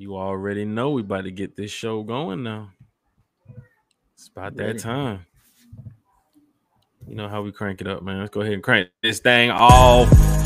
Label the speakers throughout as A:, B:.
A: You already know we about to get this show going now. It's about Ready. that time. You know how we crank it up, man. Let's go ahead and crank this thing off.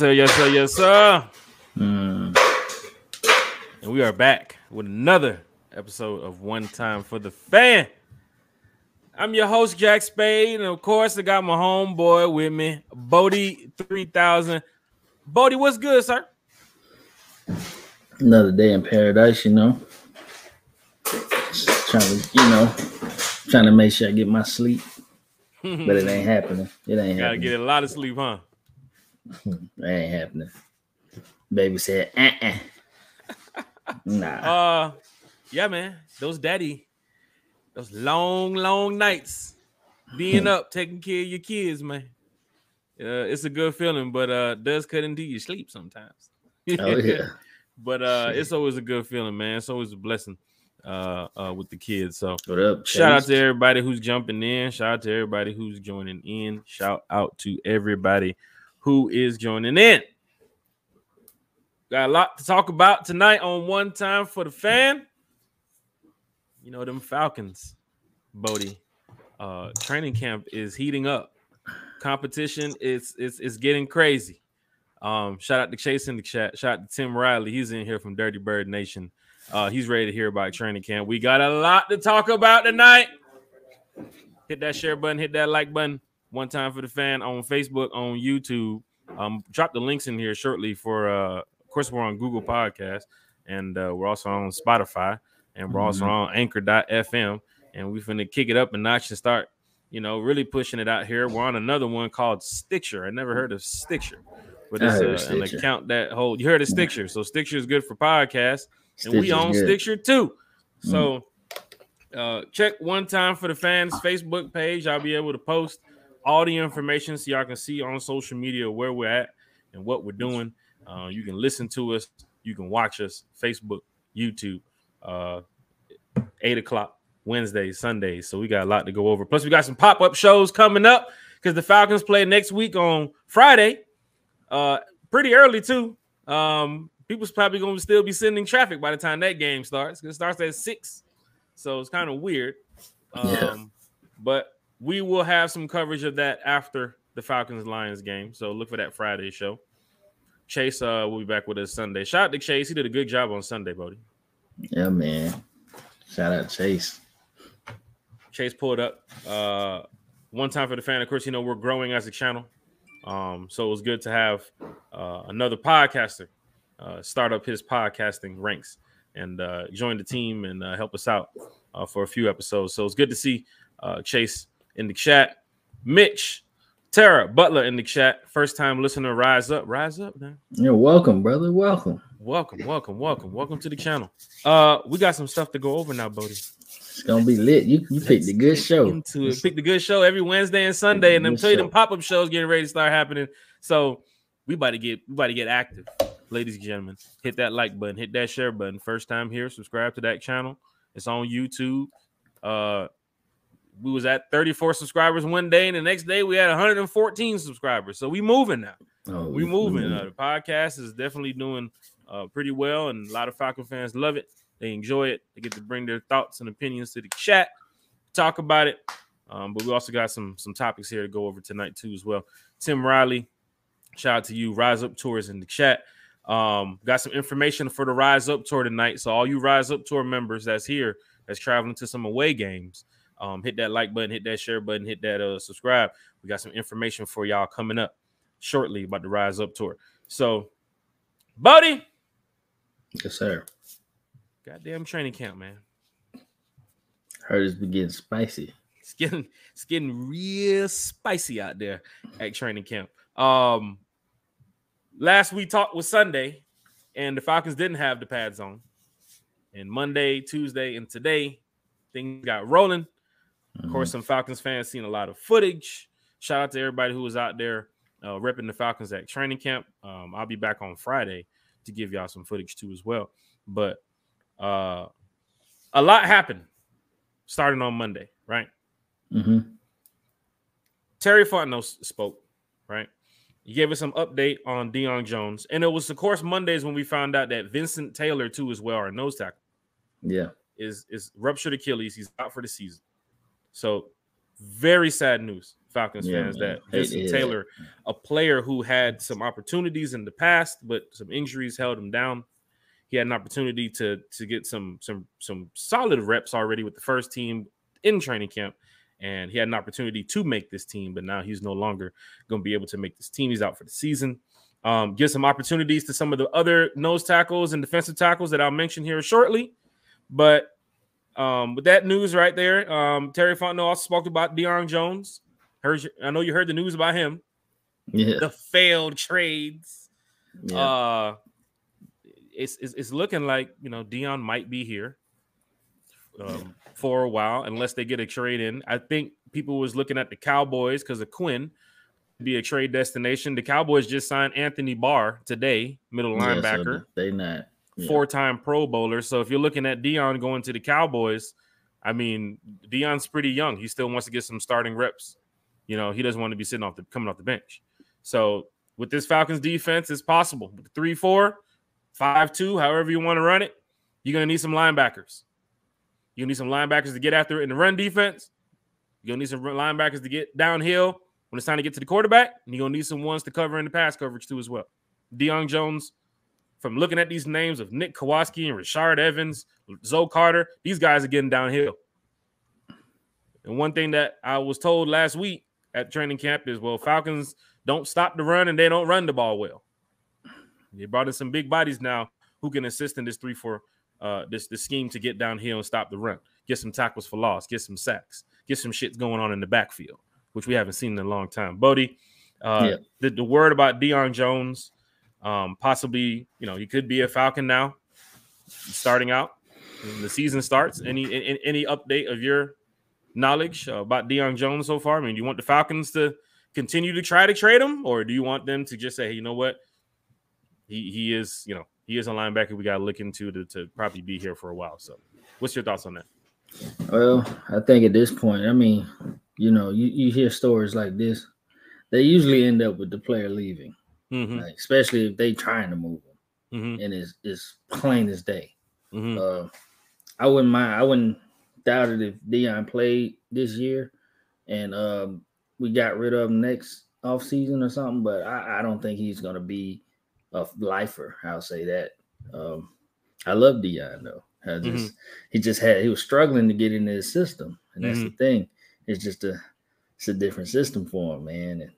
A: Sir. Yes, sir. Yes, sir. Mm. And we are back with another episode of One Time for the Fan. I'm your host, Jack Spade. And of course, I got my homeboy with me, Bodie 3000. Bodie, what's good, sir?
B: Another day in paradise, you know. Just trying to, you know, trying to make sure I get my sleep. but it ain't happening. It ain't happening.
A: Gotta
B: happening.
A: get a lot of sleep, huh?
B: That ain't happening. Baby said, uh-uh.
A: nah. Uh, yeah, man. Those daddy, those long, long nights, being up, taking care of your kids, man. Uh, it's a good feeling, but uh, does cut into your sleep sometimes.
B: oh yeah.
A: but uh, it's always a good feeling, man. It's always a blessing uh, uh, with the kids. So
B: what up?
A: Shout out to everybody who's jumping in. Shout out to everybody who's joining in. Shout out to everybody who is joining in. Got a lot to talk about tonight on One Time for the Fan. You know, them Falcons, Bodie. Uh, training camp is heating up. Competition is is is getting crazy. Um, shout out to Chase in the chat. Shout out to Tim Riley. He's in here from Dirty Bird Nation. Uh, he's ready to hear about training camp. We got a lot to talk about tonight. Hit that share button, hit that like button one time for the fan on Facebook, on YouTube. Um, drop the links in here shortly for uh of course we're on Google Podcast and uh, we're also on Spotify and we're also mm-hmm. on anchor.fm and we're gonna kick it up a notch and start, you know, really pushing it out here. We're on another one called Stitcher. I never heard of Stitcher, but it's uh, an account that hold you heard of Stitcher. So Stitcher is good for podcasts, and we own good. Stitcher too. So mm. uh, check one time for the fans Facebook page. I'll be able to post all the information so y'all can see on social media where we're at and what we're doing. Uh, you can listen to us, you can watch us, Facebook, YouTube, uh, eight o'clock Wednesdays, Sundays. So we got a lot to go over. Plus, we got some pop up shows coming up because the Falcons play next week on Friday, uh, pretty early too. Um, people's probably going to still be sending traffic by the time that game starts. It starts at six, so it's kind of weird. Um, yeah. But we will have some coverage of that after the Falcons Lions game. So look for that Friday show. Chase uh will be back with us Sunday. Shout out to Chase. He did a good job on Sunday, Bodie.
B: Yeah, man. Shout out Chase.
A: Chase pulled up uh one time for the fan. Of course, you know, we're growing as a channel. Um, so it was good to have uh, another podcaster uh, start up his podcasting ranks and uh, join the team and uh, help us out uh, for a few episodes. So it's good to see uh, Chase in the chat. Mitch, Tara Butler in the chat. First time listener, rise up, rise up, man.
B: You're welcome, brother. Welcome.
A: Welcome, welcome, welcome, welcome to the channel. Uh, we got some stuff to go over now, Bodie.
B: It's gonna be lit. You you picked a good show.
A: Into it. Pick the good show every Wednesday and Sunday, and I'm tell you them pop up shows getting ready to start happening. So we about to get we about to get active, ladies and gentlemen. Hit that like button, hit that share button. First time here, subscribe to that channel. It's on YouTube. Uh, we was at 34 subscribers one day, and the next day we had 114 subscribers. So we moving now. Oh, we moving. Uh, the podcast is definitely doing uh, pretty well, and a lot of Falcon fans love it. They enjoy it. They get to bring their thoughts and opinions to the chat, talk about it. Um, but we also got some some topics here to go over tonight too as well. Tim Riley, shout out to you. Rise Up Tours in the chat. Um, got some information for the Rise Up Tour tonight. So all you Rise Up Tour members that's here, that's traveling to some away games, um, hit that like button, hit that share button, hit that uh, subscribe. We got some information for y'all coming up shortly about the Rise Up Tour. So, buddy,
B: yes, sir.
A: Goddamn training camp, man.
B: Heard it's been getting spicy.
A: It's getting it's getting real spicy out there at training camp. Um, last we talked was Sunday, and the Falcons didn't have the pads on. And Monday, Tuesday, and today, things got rolling. Of mm-hmm. course, some Falcons fans seen a lot of footage. Shout out to everybody who was out there uh, repping the Falcons at training camp. Um, I'll be back on Friday to give y'all some footage too as well. But uh, a lot happened starting on Monday, right?
B: Mm-hmm.
A: Terry Fontenot spoke, right? He gave us some update on Deion Jones, and it was of course Mondays when we found out that Vincent Taylor too as well, our nose tackle,
B: yeah,
A: is is ruptured Achilles. He's out for the season. So very sad news, Falcons yeah, fans, man. that Vincent Taylor, a player who had some opportunities in the past, but some injuries held him down. He had an opportunity to to get some some some solid reps already with the first team in training camp, and he had an opportunity to make this team, but now he's no longer going to be able to make this team. He's out for the season. Um, give some opportunities to some of the other nose tackles and defensive tackles that I'll mention here shortly. But um, with that news right there, um, Terry Fontenot also spoke about Deion Jones. Heard, I know you heard the news about him.
B: Yeah,
A: the failed trades. Yeah. Uh, it's, it's, it's looking like you know Dion might be here um, for a while unless they get a trade in. I think people was looking at the Cowboys because of Quinn to be a trade destination. The Cowboys just signed Anthony Barr today, middle yeah, linebacker.
B: So they not
A: yeah. four-time Pro Bowler. So if you're looking at Dion going to the Cowboys, I mean Dion's pretty young. He still wants to get some starting reps. You know, he doesn't want to be sitting off the coming off the bench. So with this Falcons defense, it's possible. Three, four, five, two, however you want to run it, you're gonna need some linebackers. You need some linebackers to get after it in the run defense. You're gonna need some linebackers to get downhill when it's time to get to the quarterback, and you're gonna need some ones to cover in the pass coverage too as well. Deion Jones, from looking at these names of Nick Kwiatkoski and Rashaan Evans, Zoe Carter, these guys are getting downhill. And one thing that I was told last week at training camp is, well, Falcons don't stop the run and they don't run the ball well. They brought in some big bodies now who can assist in this three four uh, this this scheme to get downhill and stop the run, get some tackles for loss, get some sacks, get some shit going on in the backfield, which we haven't seen in a long time. Bodie, uh, yeah. the, the word about Deion Jones, um, possibly, you know, he could be a Falcon now, starting out. the season starts. Any, any update of your knowledge about Deion Jones so far? I mean, do you want the Falcons to continue to try to trade him, or do you want them to just say, hey, you know what, he he is, you know, he is a linebacker we got to look into to, to probably be here for a while. So, what's your thoughts on that?
B: Well, I think at this point, I mean, you know, you, you hear stories like this, they usually end up with the player leaving,
A: mm-hmm.
B: like, especially if they trying to move him,
A: mm-hmm.
B: and it's, it's plain as day.
A: Mm-hmm.
B: Uh, I wouldn't mind. I wouldn't doubt it if Dion played this year, and um, we got rid of him next off season or something. But I, I don't think he's going to be a lifer. I'll say that. Um, I love Dion though. I just mm-hmm. he just had he was struggling to get into his system, and that's mm-hmm. the thing. It's just a it's a different system for him, man. And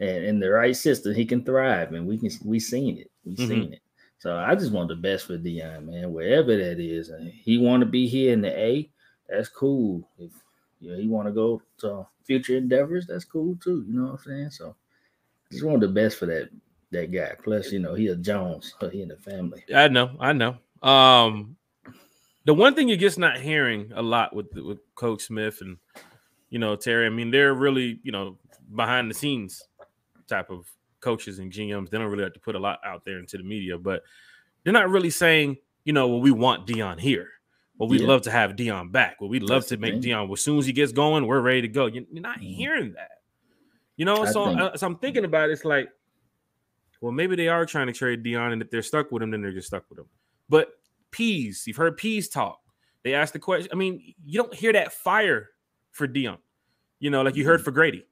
B: and in the right system, he can thrive, and we can we seen it. We mm-hmm. seen it. So I just want the best for Dion, man, wherever that is. And he want to be here in the A, that's cool. If you know, he want to go to future endeavors, that's cool too. You know what I'm saying? So I just want the best for that that guy. Plus, you know, he a Jones. He in the family.
A: I know. I know. Um, the one thing you're just not hearing a lot with with Coach Smith and you know Terry. I mean, they're really you know behind the scenes type of coaches and GMs. They don't really have to put a lot out there into the media, but they're not really saying you know well we want Dion here. Well, we'd yeah. love to have Dion back. Well, we'd love That's to make Dion. Well, as soon as he gets going, we're ready to go. You're not mm-hmm. hearing that. You know, so, think- uh, so I'm thinking about it, it's like well, maybe they are trying to trade Dion, and if they're stuck with him, then they're just stuck with him. But Pees, you've heard Pees talk. They asked the question. I mean, you don't hear that fire for Dion. You know, like you heard for Grady.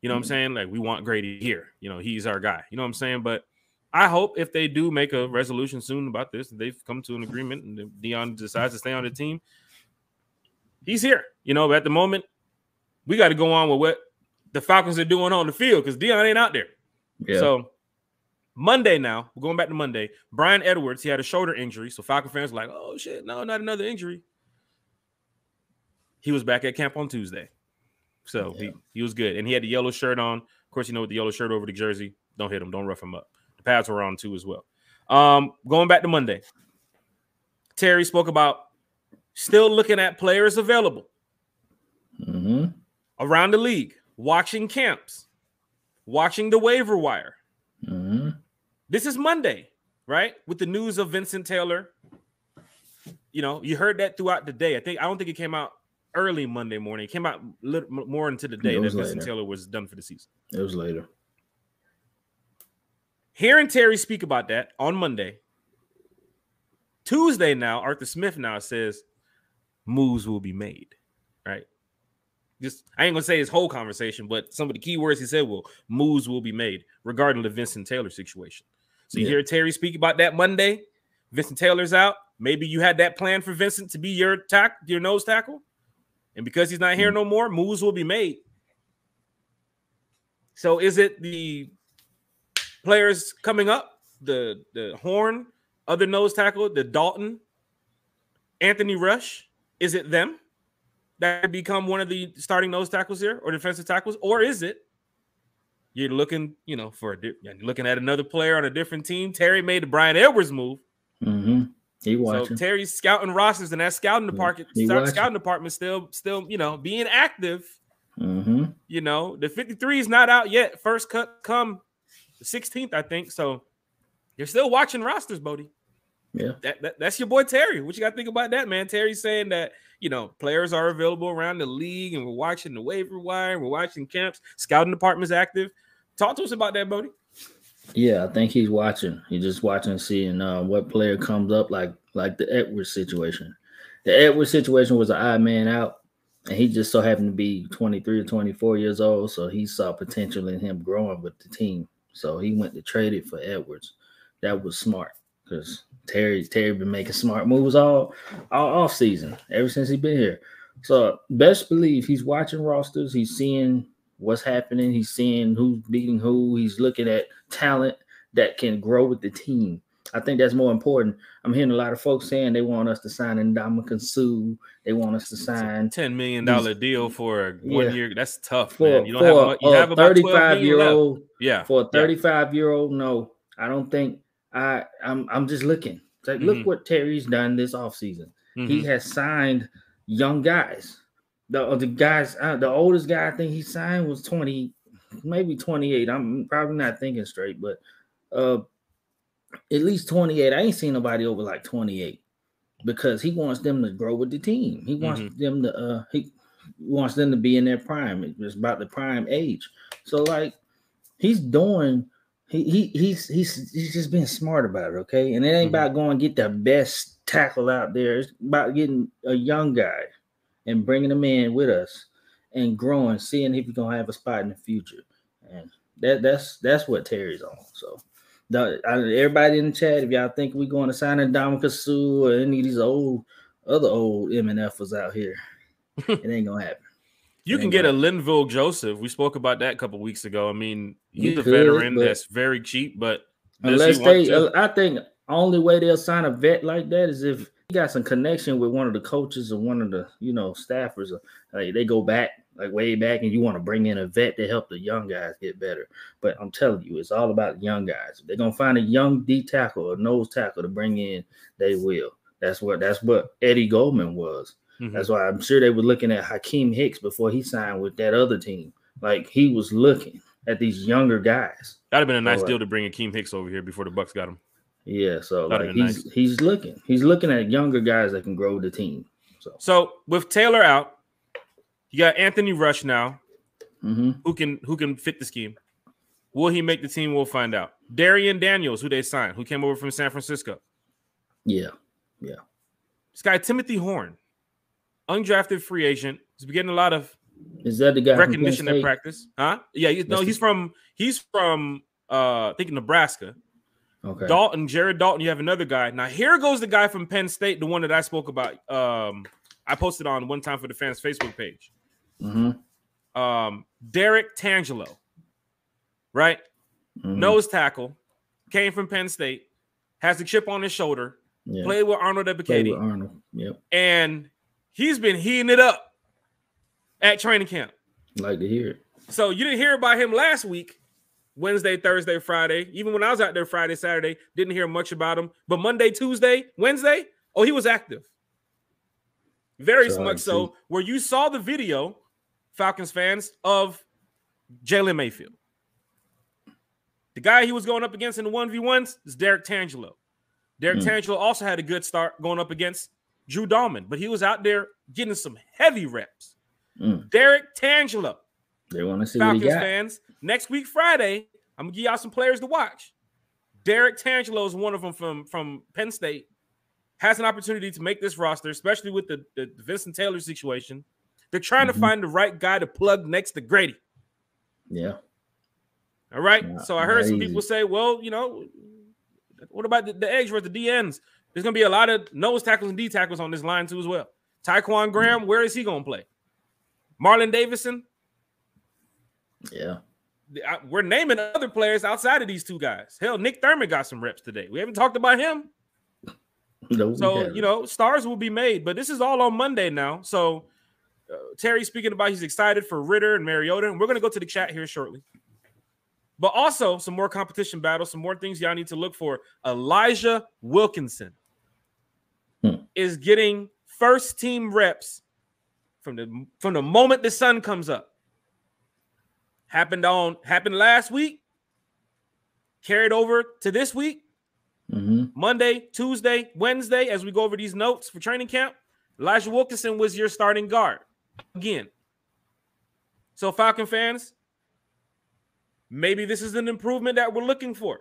A: You know what I'm mm-hmm. saying? Like we want Grady here. You know, he's our guy. You know what I'm saying? But I hope if they do make a resolution soon about this, they've come to an agreement and Deion decides to stay on the team. He's here. You know, at the moment, we got to go on with what the Falcons are doing on the field because Deion ain't out there. Yeah. So Monday now, we're going back to Monday. Bryan Edwards, he had a shoulder injury. So Falcon fans like, oh shit, no, not another injury. He was back at camp on Tuesday. So yeah. he, he was good. And he had the yellow shirt on. Of course, you know, with the yellow shirt over the jersey, don't hit him, don't rough him up. The pads were on too as well. Um, going back to Monday, Terry spoke about still looking at players available
B: mm-hmm.
A: around the league, watching camps, watching the waiver wire.
B: Mm-hmm.
A: This is Monday, right? With the news of Vincent Taylor. You know, you heard that throughout the day. I think I don't think it came out early Monday morning. It came out a little, more into the day that Vincent Taylor was done for the season.
B: It was later.
A: Hearing Terry speak about that on Monday, Tuesday now, Arthur Smith now says moves will be made. Right. Just I ain't gonna say his whole conversation, but some of the key words he said will moves will be made regarding the Vincent Taylor situation. So you yeah. hear Terry speak about that Monday. Vincent Taylor's out. Maybe you had that plan for Vincent to be your tack, your nose tackle. And because he's not here mm. no more, moves will be made. So is it the players coming up, the the Horn, other nose tackle, the Dalton, Anthony Rush? Is it them that become one of the starting nose tackles here or defensive tackles, or is it you're looking, you know, for a you're looking at another player on a different team? Terry made the Bryan Edwards move.
B: Mm-hmm. He watching.
A: So Terry's scouting rosters, and that scouting department, scouting department still, still, you know, being active.
B: Mm-hmm.
A: You know, the 53 is not out yet. First cut come the 16th, I think. So you're still watching rosters, Bodie.
B: Yeah,
A: that, that, that's your boy Terry. What you got to think about that, man? Terry's saying that you know players are available around the league, and we're watching the waiver wire, we're watching camps, scouting department's active. Talk to us about that, Bodie.
B: Yeah, I think he's watching. He's just watching, seeing uh, what player comes up, like like the Edwards situation. The Edwards situation was an odd man out, and he just so happened to be 23 or 24 years old, so he saw potential in him growing with the team. So he went to trade it for Edwards. That was smart because Terry Terry been making smart moves all all off season ever since he been here. So best believe he's watching rosters. He's seeing what's happening. He's seeing who's beating who. He's looking at talent that can grow with the team. I think that's more important. I'm hearing a lot of folks saying they want us to sign Ndamukong Suh. They want us to sign
A: ten million dollar deal for one yeah. year. That's tough,
B: for,
A: man. You don't have, you have
B: 35 year old.
A: Yeah,
B: for a 35 yeah. year old, no, I don't think. I I'm I'm just looking. It's like, mm-hmm. look what Terry's done this offseason. Mm-hmm. He has signed young guys. The the guys, uh, the oldest guy I think he signed was 20, maybe 28. I'm probably not thinking straight, but uh at least 28. I ain't seen nobody over like 28 because he wants them to grow with the team. He wants mm-hmm. them to uh he wants them to be in their prime. It's about the prime age. So like he's doing he, he he's he's he's just being smart about it, okay? And it ain't mm-hmm. about going to get the best tackle out there. It's about getting a young guy and bringing him in with us and growing, seeing if he's gonna have a spot in the future. And that that's that's what Terry's on. So the, everybody in the chat, if y'all think we're going to sign a Ndamukong Suh or any of these old other old MNFs out here, it ain't gonna happen.
A: You can get a Linval Joseph. We spoke about that a couple weeks ago. I mean, he's you a could, veteran that's very cheap, but
B: unless they, uh, I think only way they'll sign a vet like that is if he got some connection with one of the coaches or one of the you know staffers. Like they go back like way back, and you want to bring in a vet to help the young guys get better. But I'm telling you, it's all about young guys. If they're gonna find a young D tackle or nose tackle to bring in, they will. That's what that's what Eddie Goldman was. Mm-hmm. That's why I'm sure they were looking at Akiem Hicks before he signed with that other team. Like he was looking at these younger guys.
A: That'd have been a nice so, deal to bring Akiem Hicks over here before the Bucks got him.
B: Yeah, so like he's nice. he's looking. He's looking at younger guys that can grow the team. So
A: so with Taylor out, you got Anthony Rush now,
B: mm-hmm.
A: who can who can fit the scheme. Will he make the team? We'll find out. Darian Daniels, who they signed, who came over from San Francisco.
B: Yeah, yeah.
A: This guy Timothy Horn, undrafted free agent, has been getting a lot of
B: Is that the guy?
A: recognition at practice. Huh? Yeah, you, no, he's from he's from uh I think Nebraska.
B: Okay.
A: Dalton, Jared Dalton, you have another guy. Now here goes the guy from Penn State, the one that I spoke about. Um, I posted on one time for the fans Facebook page.
B: Mm-hmm.
A: Um, Derrick Tangelo, right?
B: Mm-hmm.
A: Nose tackle, came from Penn State, has the chip on his shoulder,
B: yeah.
A: played with Arnold Ebiketie,
B: Arnold. Yep.
A: and he's been heating it up at training camp.
B: Like to hear it.
A: So you didn't hear about him last week, Wednesday, Thursday, Friday. Even when I was out there Friday, Saturday, didn't hear much about him. But Monday, Tuesday, Wednesday, oh, he was active. Very
B: So I
A: much so, where you saw the video, Falcons fans, of Jalen Mayfield. The guy he was going up against in the 1v1s is Derrick Tangelo. Derrick
B: Mm.
A: Tangelo also had a good start going up against Drew Dalman, but he was out there getting some heavy reps.
B: Mm.
A: Derrick Tangelo.
B: They want to see what he
A: Falcons fans, next week Friday, I'm gonna give y'all some players to watch. Derrick Tangelo is one of them from from Penn State. Has an opportunity to make this roster, especially with the, the Vincent Taylor situation. They're trying
B: Mhm.
A: to find the right guy to plug next to Grady.
B: Yeah.
A: All right.
B: Not-
A: so I heard some people say, well, you know, what about the, the edge or the DNs? There's gonna be a lot of nose tackles and D tackles on this line too as well. Ta'Quon Graham, where is he gonna play? Marlon Davidson,
B: Yeah.
A: I- we're naming other players outside of these two guys. Hell, Nick Thurman got some reps today. We haven't talked about him.
B: No,
A: So, you know, stars will be made, but this is all on Monday now. So, uh, Terry speaking about he's excited for Ridder and Mariota, and we're going to go to the chat here shortly. But also, some more competition battles, some more things y'all need to look for. Elijah Wilkinson
B: Hmm.
A: is getting first team reps from the from the moment the sun comes up. Happened on happened last week, carried over to this week.
B: Mhm.
A: Monday, Tuesday, Wednesday, as we go over these notes for training camp, Elijah Wilkinson was your starting guard again. So, Falcon fans, maybe this is an improvement that we're looking for.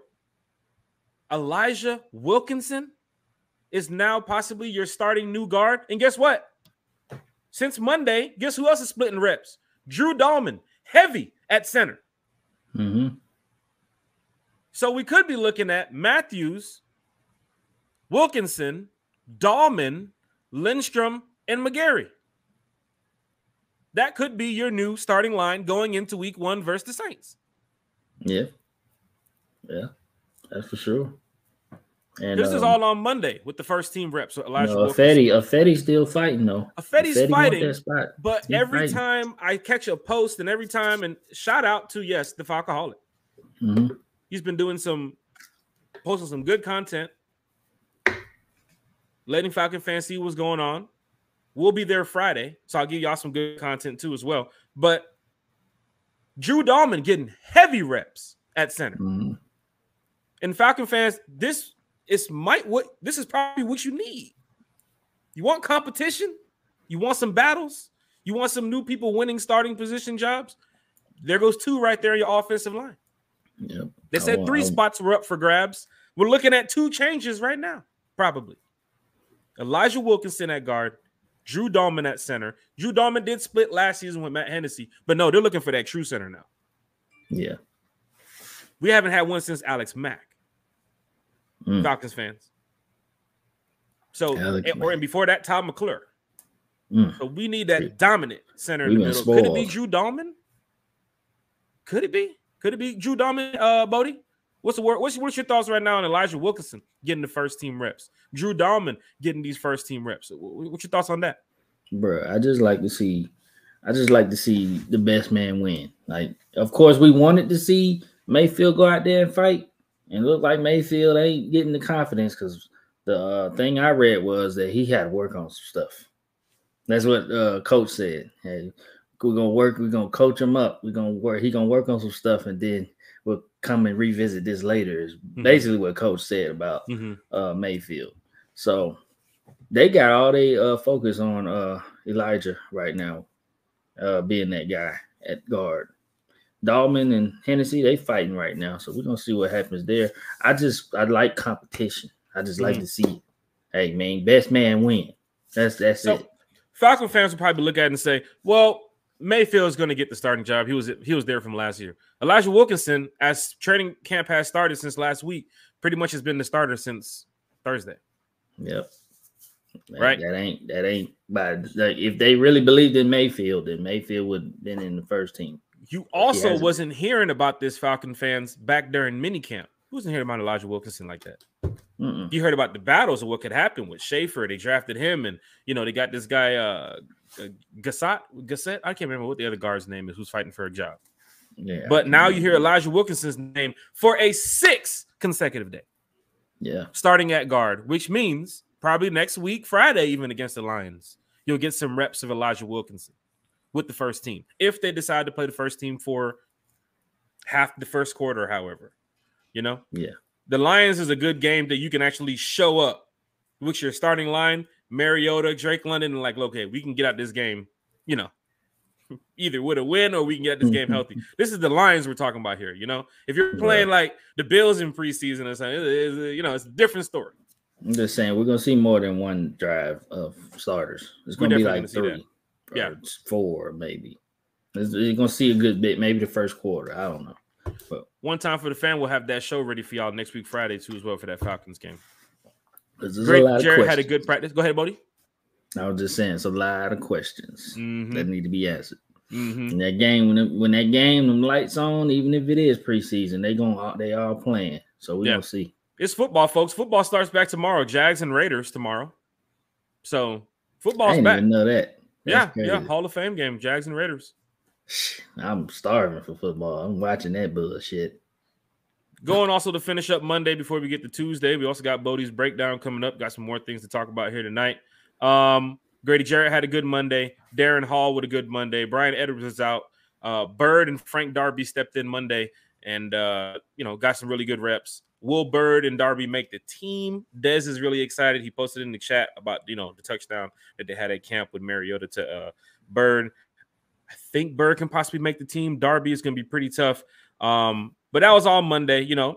A: Elijah Wilkinson is now possibly your starting new guard. And guess what? Since Monday, guess who else is splitting reps? Drew Dalman, heavy at center.
B: Mhm.
A: So we could be looking at Matthews, Wilkinson, Dalman, Lindstrom, and McGary. That could be your new starting line going into week one versus the Saints.
B: Yeah. Yeah. That's for sure. And
A: This is
B: um,
A: all on Monday with the first team reps. So Elijah
B: know,
A: Wilkinson.
B: Ifedi, Ifedi's still fighting though. Ifedi want
A: fighting, but
B: He's
A: every
B: fighting.
A: time I catch a post and every time, and shout out to, yes, the Falcoholic.
B: Mhm.
A: He's been doing some, posting some good content, letting Falcon fans see what's going on. We'll be there Friday, so I'll give y'all some good content too as well. But Drew Dalman getting heavy reps at center,
B: Mhm.
A: and Falcon fans, this is might what this is probably what you need. You want competition, you want some battles, you want some new people winning starting position jobs. There goes two right there in your offensive line.
B: Yep.
A: They said
B: want-
A: three
B: I-
A: spots were up for grabs. We're looking at two changes right now, probably. Elijah Wilkinson at guard, Drew Dalman at center. Drew Dalman did split last season with Matt Hennessy, but no, they're looking for that true center now.
B: Yeah.
A: We haven't had one since Alex Mack,
B: Mm.
A: Falcons fans. So,
B: Alex
A: and- or and before that, Todd McClure.
B: Mm.
A: So we need that dominant center in the middle. Could it be. Drew Dalman? Could it be? Could it be Drew Dalman, uh, Bodie? What's the word? What's, what's your thoughts right now on Elijah Wilkinson getting the first team reps? Drew Dalman getting these first team reps. Wh- wh- What's your thoughts on that?
B: Bruh, I just like to see I just like to see the best man win. Like, of course, we wanted to see Mayfield go out there and fight, and it look like Mayfield ain't getting the confidence because the uh, thing I read was that he had to work on some stuff. That's what uh, coach said. Hey, we're gonna work. We're gonna coach him up. We're gonna work. He gonna work on some stuff, and then we'll come and revisit this later. Is
A: Mhm.
B: basically what coach said about
A: Mm-hmm.
B: uh Mayfield. So they got all they uh focus on uh Elijah right now, uh being that guy at guard. Dalman and Hennessy, they fighting right now. So we're gonna see what happens there. I just I like competition. I just like
A: Mhm.
B: to see. Hey man, best man win. That's that's
A: So
B: it.
A: Falcon fans will probably look at it and say, "Well, Mayfield's going to get the starting job. He was he was there from last year. Elijah Wilkinson, as training camp has started since last week, pretty much has been the starter since Thursday.
B: Yep. Man,
A: Right.
B: That ain't that ain't. But like, if they really believed in Mayfield, then Mayfield would have been in the first team.
A: You also wasn't hearing about this Falcon fans back during minicamp. Who wasn't hearing about Elijah Wilkinson like that?
B: Mm-mm.
A: You heard about the battles of what could happen with Shaffer. They drafted him, and you know they got this guy, uh, uh Gossett. Gossett. I can't remember what the other guard's name is who's fighting for a job.
B: Yeah.
A: But now you hear Elijah Wilkinson's name for a sixth consecutive day.
B: Yeah.
A: starting at guard, which means probably next week, Friday, even against the Lions, you'll get some reps of Elijah Wilkinson with the first team if they decide to play the first team for half the first quarter, however. You know,
B: Yeah.
A: the Lions is a good game that you can actually show up with your starting line, Mariota, Drake London, and like, okay, we can get out this game, you know, either with a win or we can get this game mm-hmm. healthy. This is the Lions we're talking about here. You know, if you're playing like the Bills in preseason or something, it- you know, it's a different story.
B: I'm just saying we're gonna see more than one drive of starters. It's gonna be like
A: gonna
B: three,
A: Yeah.
B: four maybe. You're gonna see a good bit, maybe the first quarter. I don't know.
A: But one time for the fan, we'll have that show ready for y'all next week, Friday, too, as well for that Falcons game. Great. Jared had a good practice. Go ahead, Bodie.
B: I was just saying, it's a lot of questions
A: Mm-hmm.
B: that need to be answered.
A: Mm-hmm.
B: In that game, when it, when that game, them lights on, even if it is preseason, they going they all playing. So we
A: Yeah.
B: gonna see.
A: It's football, folks. Football starts back tomorrow. Jags and Raiders tomorrow. So
B: I
A: football's
B: didn't
A: back.
B: even know that.
A: Yeah, yeah. Hall of Fame game. Jags and Raiders.
B: I'm starving for football. I'm watching that bullshit.
A: Going also to finish up Monday before we get to Tuesday. We also got Bodie's breakdown coming up. Got some more things to talk about here tonight. Um, Grady Jarrett had a good Monday. Darren Hall with a good Monday. Bryan Edwards is out. Uh, Byrd and Frank Darby stepped in Monday and uh, you know got some really good reps. Will Byrd and Darby make the team? Dez is really excited. He posted in the chat about you know the touchdown that they had at camp with Mariota to uh, Byrd. I think Byrd can possibly make the team. Darby is going to be pretty tough. Um, but that was all Monday. You know,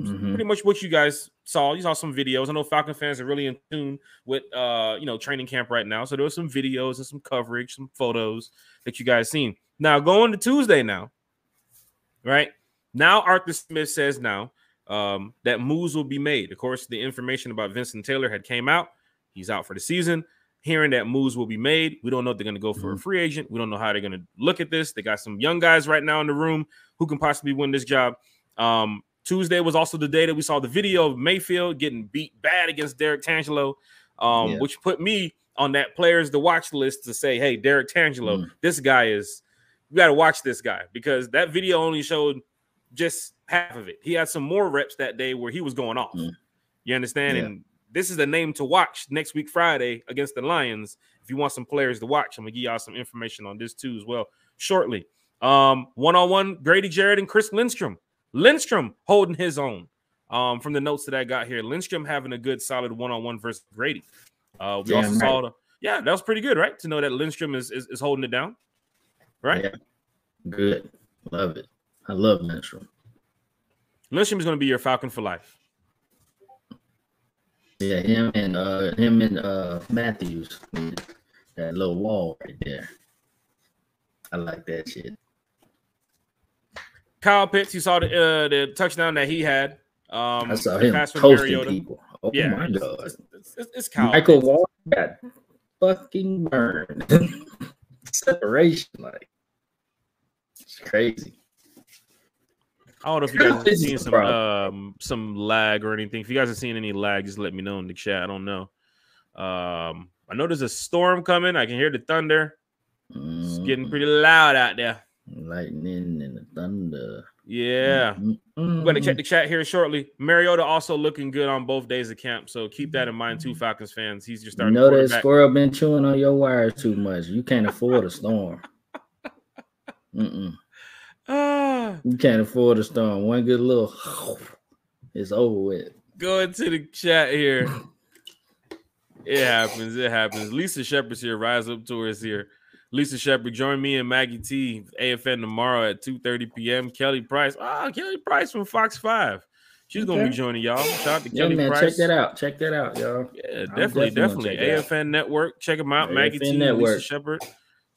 B: Mhm.
A: pretty much what you guys saw. You saw some videos. I know Falcon fans are really in tune with uh, you know, training camp right now. So there was some videos and some coverage, some photos that you guys seen. Now going to Tuesday now, right? Now Arthur Smith says now um, that moves will be made. Of course, the information about Vincent Taylor had came out. He's out for the season. Hearing that moves will be made. We don't know if they're going to go for a free agent. We don't know how they're going to look at this. They got some young guys right now in the room who can possibly win this job. Um, Tuesday was also the day that we saw the video of Mayfield getting beat bad against Derrick Tangelo, um,
B: Yeah.
A: which put me on that players to watch list to say, hey, Derrick Tangelo,
B: Mm.
A: this guy is, you got to watch this guy because that video only showed just half of it. He had some more reps that day where he was going off.
B: Mm.
A: You understand?
B: Yeah.
A: And this is the name to watch next week, Friday, against the Lions. If you want some players to watch, I'm gonna give y'all some information on this too as well shortly. Um, one-on-one, Grady Jarrett and Chris Lindstrom. Lindstrom holding his own. Um, from the notes that I got here, Lindstrom having a good solid one-on-one versus Grady. Uh, we
B: Damn
A: also
B: right.
A: saw the yeah, that was pretty good, right? To know that Lindstrom is is, is holding it down, right?
B: Yeah. Good. Love it. I love Lindstrom.
A: Lindstrom is going to be your Falcon for life.
B: Yeah, him and uh him and uh Matthews. That little wall right there. I like that shit.
A: Kyle Pitts, you saw the uh, the touchdown that he had. Um,
B: I saw him toasting
A: Mariota.
B: people. Oh
A: Yeah,
B: my
A: it's,
B: god.
A: it's, it's, it's Kyle.
B: Michael
A: Pitts.
B: Wall got fucking burned. Separation, like it's crazy.
A: I don't know if you guys have seen some um some lag or anything. If you guys have seen any lag, just let me know in the chat. I don't know. Um, I know there's a storm coming. I can hear the thunder. It's getting
B: Mm,
A: pretty loud out there.
B: lightning and the thunder.
A: Yeah.
B: Mm,
A: I'm going to
B: mm,
A: check the chat here shortly. Mariota also looking good on both days of camp. So keep that in mind too, Falcons fans. He's
B: You
A: starting
B: know that squirrel been chewing on your wires too much. You can't afford a storm. Mm-mm.
A: Ah,
B: You can't afford a storm. One good little, it's over with.
A: go into the chat here. It happens. It happens. Lisa Shepard's here. Rise up to us here. Lisa Shepard, join me and Maggie T, AFN tomorrow at 2:30 p.m. Kelly Price. Ah, Kelly Price from Fox 5. She's gonna be joining y'all. Shout out to
B: Yeah,
A: Kelly
B: man,
A: Price.
B: check that out. Check that out, y'all.
A: Yeah,
B: I'm
A: definitely,
B: definitely gonna
A: definitely.
B: out.
A: AFN Network. Check them out. Maggie
B: AFN
A: T,
B: Network.
A: Lisa Shepard.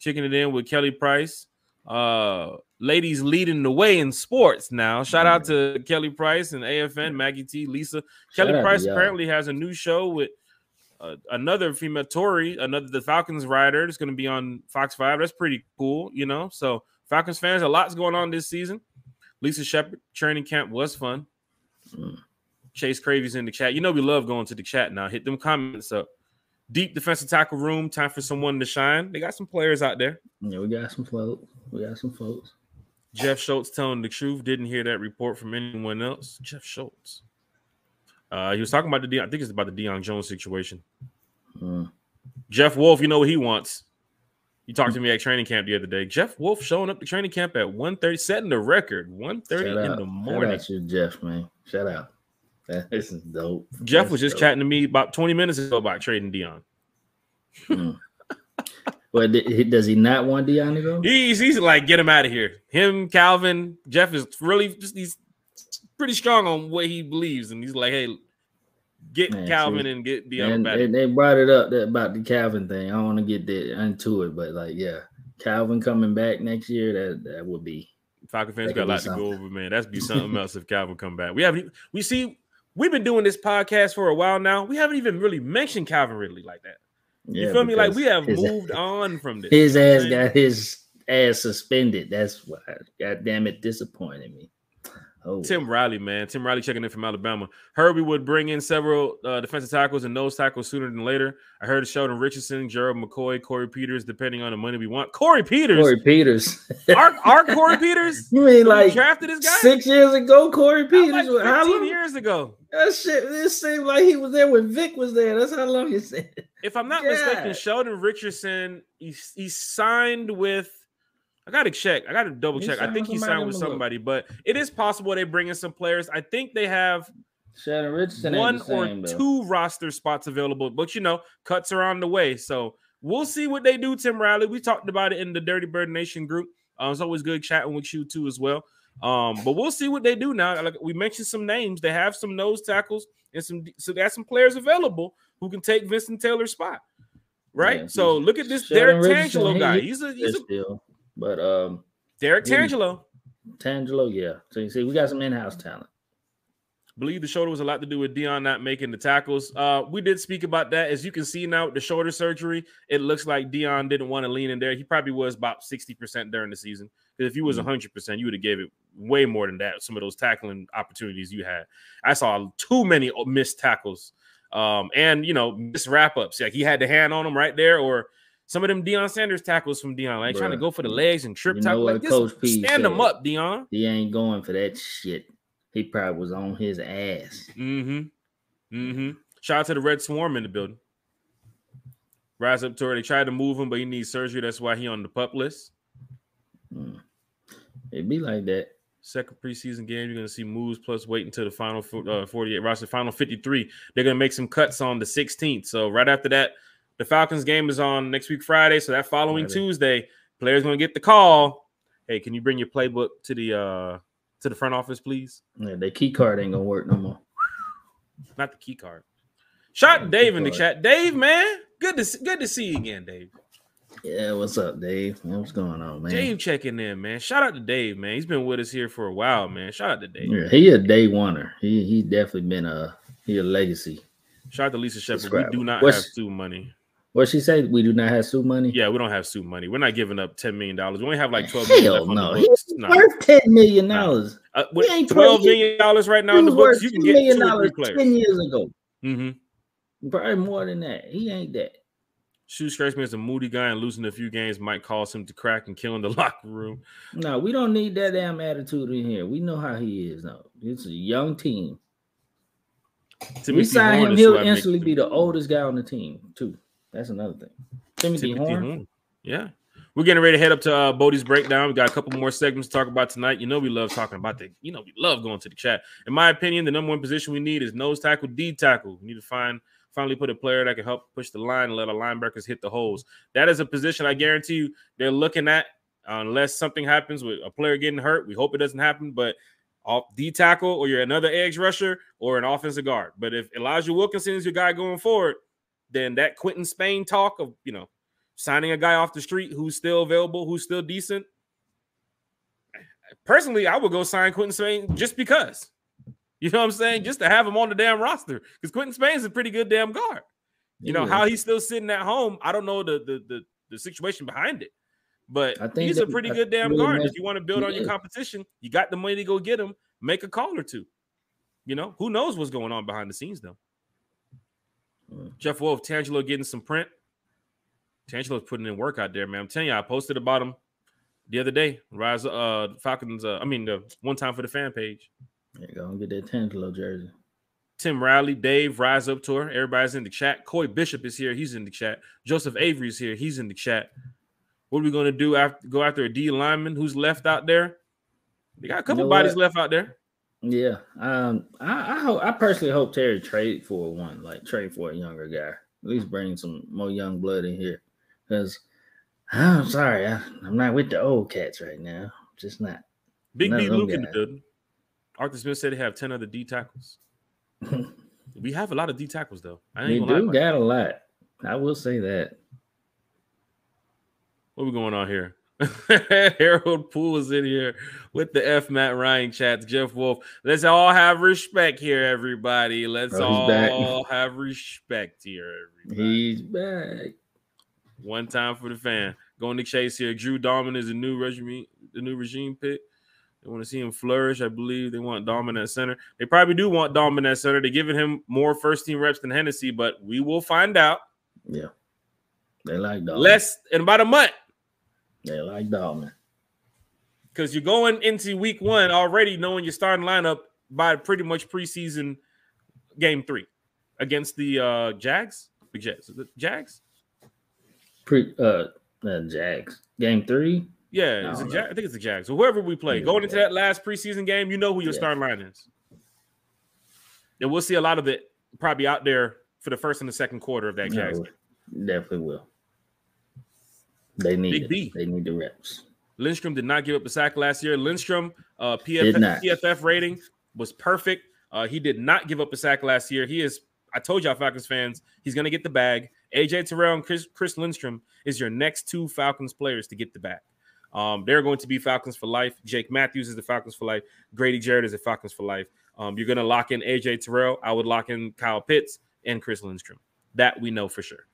A: kicking it in with Kelly Price. Uh, ladies leading the way in sports now. Shout out to Kelly Price and AFN, Maggie T, Lisa.
B: Shout
A: Kelly Price apparently has a new show with uh, another female Tori, another the Falcons rider. It's going to be on Fox Five. That's pretty cool, you know. So Falcons fans, a lot's going on this season. Lisa Shepard training camp was fun.
B: Mm.
A: Chase Cravy's in the chat. You know we love going to the chat now. Hit them comments up. Deep defensive tackle room. Time for someone to shine. They got some players out there.
B: Yeah, we got some folks. We got some folks.
A: Jeff Schultz telling the truth. Didn't hear that report from anyone else. Jeff Schultz. Uh, he was talking about the Deion, I think it's about the Deion Jones situation.
B: Mm.
A: Jeff Wolf, you know what he wants. You talked to me at training camp the other day. Jeff Wolf showing up to training camp at 1.30, setting the record. 1.30
B: Shout
A: in
B: out.
A: the
B: Shout
A: morning.
B: out to Jeff, man. Shout out. This is dope.
A: Jeff
B: That's
A: was just
B: dope.
A: chatting to me about 20 minutes ago about trading Dion.
B: Mm. But does he not want Deion to go?
A: He's he's like, get him out of here. Him, Calvin, Jeff is really just he's pretty strong on what he believes, and he's like, hey, get
B: Man,
A: Calvin and get Dion
B: And
A: back.
B: they, they brought it up that, about the Calvin thing. I don't want to get that into it, but like, yeah, Calvin coming back next year, that that would be.
A: Falcon fans got a lot to go over, man. That's be something else if Calvin come back. We haven't we see we've been doing this podcast for a while now. We haven't even really mentioned Calvin Ridley like that. You
B: Yeah,
A: feel me? Like we have moved on from this.
B: His
A: You know what I'm
B: ass got his ass suspended. That's why. God damn it, disappointed me. Oh,
A: Tim Riley, man. Tim Riley checking in from Alabama. Herbie would bring in several uh, defensive tackles and nose tackles sooner than later. I heard Sheldon Richardson, Gerald McCoy, Corey Peters, depending on the money we want. Corey Peters,
B: Corey Peters.
A: our, our Corey Peters,
B: you mean like
A: drafted this guy
B: six years ago? Corey Peters.
A: like
B: was- how
A: 15
B: long?
A: years ago.
B: That shit. It seemed like he was there when Vic was there. That's how long he said.
A: If I'm not mistaken, Sheldon Richardson, he, he signed with. I gotta check. I gotta double check. I think he signed with
B: let look.
A: somebody, but it is possible they bring in some players. I think they have
B: Sheldon Richardson
A: one
B: the same,
A: or
B: though.
A: two roster spots available, but you know, cuts are on the way. So we'll see what they do, Tim Riley. We talked about it in the Dirty Bird Nation group. Uh, it's always good chatting with you too, as well. Um, but we'll see what they do now. Like we mentioned some names, they have some nose tackles and some so they have some players available who can take Vincent Taylor's spot. Right.
B: Yeah,
A: so look at this
B: Sheldon
A: Derrick
B: Richardson,
A: Tangelo guy. He's a he's a
B: still, but um, Derrick
A: Tangelo.
B: Tangelo, yeah. So you see, we got some in-house talent.
A: believe the shoulder was a lot to do with Dion not making the tackles. Uh, we did speak about that. As you can see now, the shoulder surgery, it looks like Dion didn't want to lean in there. He probably was about 60% during the season. Because if he was
B: Mhm.
A: 100%, you would have gave it way more than that. Some of those tackling opportunities you had. I saw too many missed tackles um, and, you know, missed wrap ups. Like he had the hand on them right there or some of them Deion Sanders tackles from Dion, like trying to go for the legs and trip
B: You
A: tackle. Like
B: what
A: this,
B: Coach P
A: stand them
B: said?
A: up, Dion.
B: He ain't going for that shit. He probably was on his ass.
A: Mm-hmm. Mm-hmm. Shout out to the Red Swarm in the building. Rise up to her. They tried to move him, but he needs surgery. That's why he on the pup list.
B: Mm. It be like that.
A: Second preseason game, you're gonna see moves plus wait until the final uh, 48 roster, final 53. They're gonna make some cuts on the 16th. So right after that, the Falcons game is on next week Friday. So that following
B: Friday.
A: Tuesday, players gonna get the call. Hey, can you bring your playbook to the uh to the front office, please?
B: Yeah, the key card ain't gonna work no more.
A: Not the key card.
B: Shot
A: Dave in the chat. Dave, man, good to see, good to see you again, Dave.
B: Yeah, what's up, Dave? What's going on, man?
A: Dave checking in, man. Shout out to Dave, man. He's been with us here for a while, man. Shout out to Dave.
B: Yeah, he a day oneer. He he definitely been a he a legacy.
A: Shout out to Lisa Shepard. We do not
B: What's-
A: have Stu money.
B: What she said? We do not have Suh money.
A: Yeah, we don't have Stu money. We're not giving up $10 million. We only have like 12 million
B: Hell no. He's.
A: Nah.
B: worth ten million dollars.
A: Uh, with
B: he ain't
A: $12
B: twenty-
A: million dollars right now in the books, you can
B: $10
A: get
B: million
A: two
B: dollars ten years ago.
A: Mm-hmm.
B: Probably more than that. He ain't that.
A: Stu strikes me as a moody guy and losing a few games might cause him to crack and kill in the locker room.
B: No, we don't need that damn attitude in here. We know how he is. No, it's a young team.
A: Timothy
B: we sign him, he'll instantly be the oldest guy on the team too. That's another thing. Timothy,
A: Timothy
B: Horn.
A: Horn. Yeah. We're getting ready to head up to uh, Bodie's breakdown. We got a couple more segments to talk about tonight. You know, we love talking about the, you know, we love going to the chat. In my opinion, the number one position we need is nose tackle, D tackle. We need to find finally put a player that can help push the line and let our linebackers hit the holes. That is a position I guarantee you they're looking at uh, unless something happens with a player getting hurt. We hope it doesn't happen, but off D tackle or you're another edge rusher or an offensive guard. But if Elijah Wilkinson is your guy going forward, then that Quinton Spain talk of you know signing a guy off the street who's still available, who's still decent. Personally, I would go sign Quinton Spain just because. You know what I'm saying? Just to have him on the damn roster. Because Quinton Spain's a pretty good damn guard. You know, how he's still sitting at home. I don't know the the the, the situation behind it. But I think he's a pretty good damn guard. If you want to build on your competition, you got the money to go get him, make a call or two. You know, who knows what's going on behind the scenes though. Mm. Jeff Wolf, Tangelo getting some print. Tangelo's putting in work out there, man. I'm telling you, I posted about him the other day. Rise uh Falcons, uh, I mean the one time for the fan page.
B: There you go, get that Tangelo jersey.
A: Tim Riley, Dave, Rise Up Tour. Everybody's in the chat. Coy Bishop is here. He's in the chat. Joseph Avery is here. He's in the chat. What are we going to do after go after a D lineman who's left out there? They got a couple you know bodies what? left out there.
B: Yeah, um, I I, hope, I personally hope Terry trade for one, like trade for a younger guy. At least bring some more young blood in here, because I'm sorry, I, am not with the old cats right now. Just not.
A: Big B Luke in the building. Arthur Smith said they have ten other D tackles. we have a lot of D tackles though.
B: I we do got a lot. I will say that.
A: What we going on here? Harold Poole is in here with the F Matt Ryan chats. Jeff Wolf. Let's all have respect here, everybody. Let's all back. have respect here.
B: Everybody. He's back.
A: One time for the fan. Going to chase here. Drew Dalman is a new regime, the new regime pick. They want to see him flourish. I believe they want Dalman at center. They probably do want Dalman at center. They're giving him more first team reps than Hennessy, but we will find out.
B: Yeah. They like Dalman.
A: Less in about a month.
B: They like Dalman.
A: Because you're going into week one already knowing your starting lineup by pretty much preseason game three against the uh Jags. The Jags. The Jags?
B: Pre uh, uh Jags. Game three.
A: Yeah, it's Jag- I think it's the Jags. So whoever we play, going into that last preseason game, you know who your yeah. starting line is. And we'll see a lot of it probably out there for the first and the second quarter of that no, Jags
B: game. Definitely will. They need Big it. B. They need the reps.
A: Lindstrom did not give up a sack last year. Lindstrom uh, PFF, PFF rating was perfect. Uh, he did not give up a sack last year. He is. I told y'all, Falcons fans, he's going to get the bag. AJ Terrell and Chris, Chris Lindstrom is your next two Falcons players to get the bag. Um, they're going to be Falcons for life. Jake Matthews is the Falcons for life. Grady Jarrett is the Falcons for life. Um, you're going to lock in AJ Terrell. I would lock in Kyle Pitts and Chris Lindstrom. That we know for sure.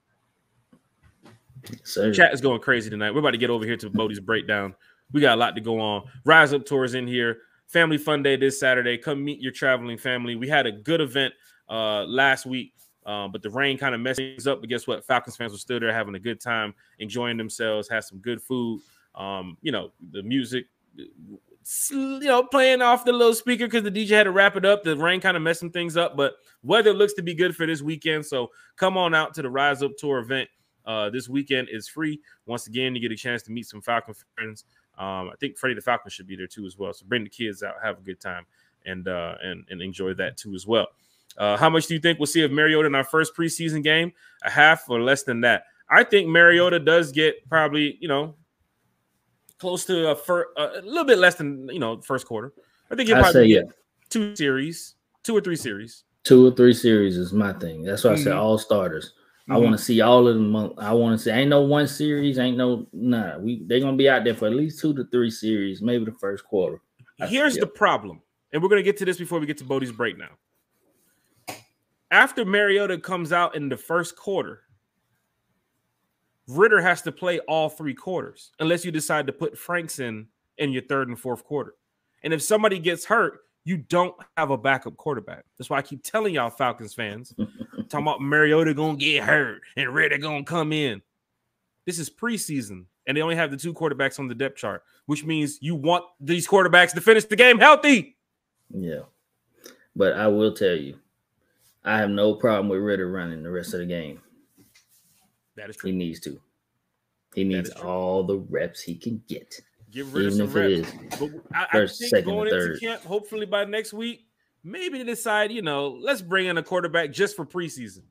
A: Sir. Chat is going crazy tonight. We're about to get over here to Bodie's breakdown. We got a lot to go on. Rise Up Tours in here. Family Fun Day this Saturday. Come meet your traveling family. We had a good event uh, last week, um, but the rain kind of messed things up. But guess what? Falcons fans were still there having a good time, enjoying themselves, had some good food. Um, you know, the music, you know, playing off the little speaker because the DJ had to wrap it up. The rain kind of messing things up, but weather looks to be good for this weekend. So come on out to the Rise Up Tour event. Uh, this weekend is free. Once again, you get a chance to meet some Falcon friends. Um, I think Freddie the Falcon should be there too as well. So bring the kids out, have a good time, and uh, and and enjoy that too as well. Uh, how much do you think we'll see of Mariota in our first preseason game? A half or less than that? I think Mariota does get probably you know close to a, fir- a little bit less than you know first quarter. I think you probably say, yeah. two series, two or three series.
B: Two or three series is my thing. That's why mm-hmm. I said all starters. Mm-hmm. I want to see all of them. I want to see. Ain't no one series. Ain't no nah. We they're gonna be out there for at least two to three series, maybe the first quarter.
A: Here's the problem, and we're gonna get to this before we get to Bodie's break now. After Mariota comes out in the first quarter, Ridder has to play all three quarters, unless you decide to put Franks in in your third and fourth quarter. And if somebody gets hurt, you don't have a backup quarterback. That's why I keep telling y'all Falcons fans, talking about Mariota gonna get hurt and Ridder gonna come in. This is preseason, and they only have the two quarterbacks on the depth chart, which means you want these quarterbacks to finish the game healthy.
B: Yeah, but I will tell you, I have no problem with Ridder running the rest of the game.
A: That is true.
B: He needs to. He needs all the reps he can get.
A: Even of some reps. But I, first, I think second, going into camp, hopefully by next week, maybe to decide, you know, let's bring in a quarterback just for preseason.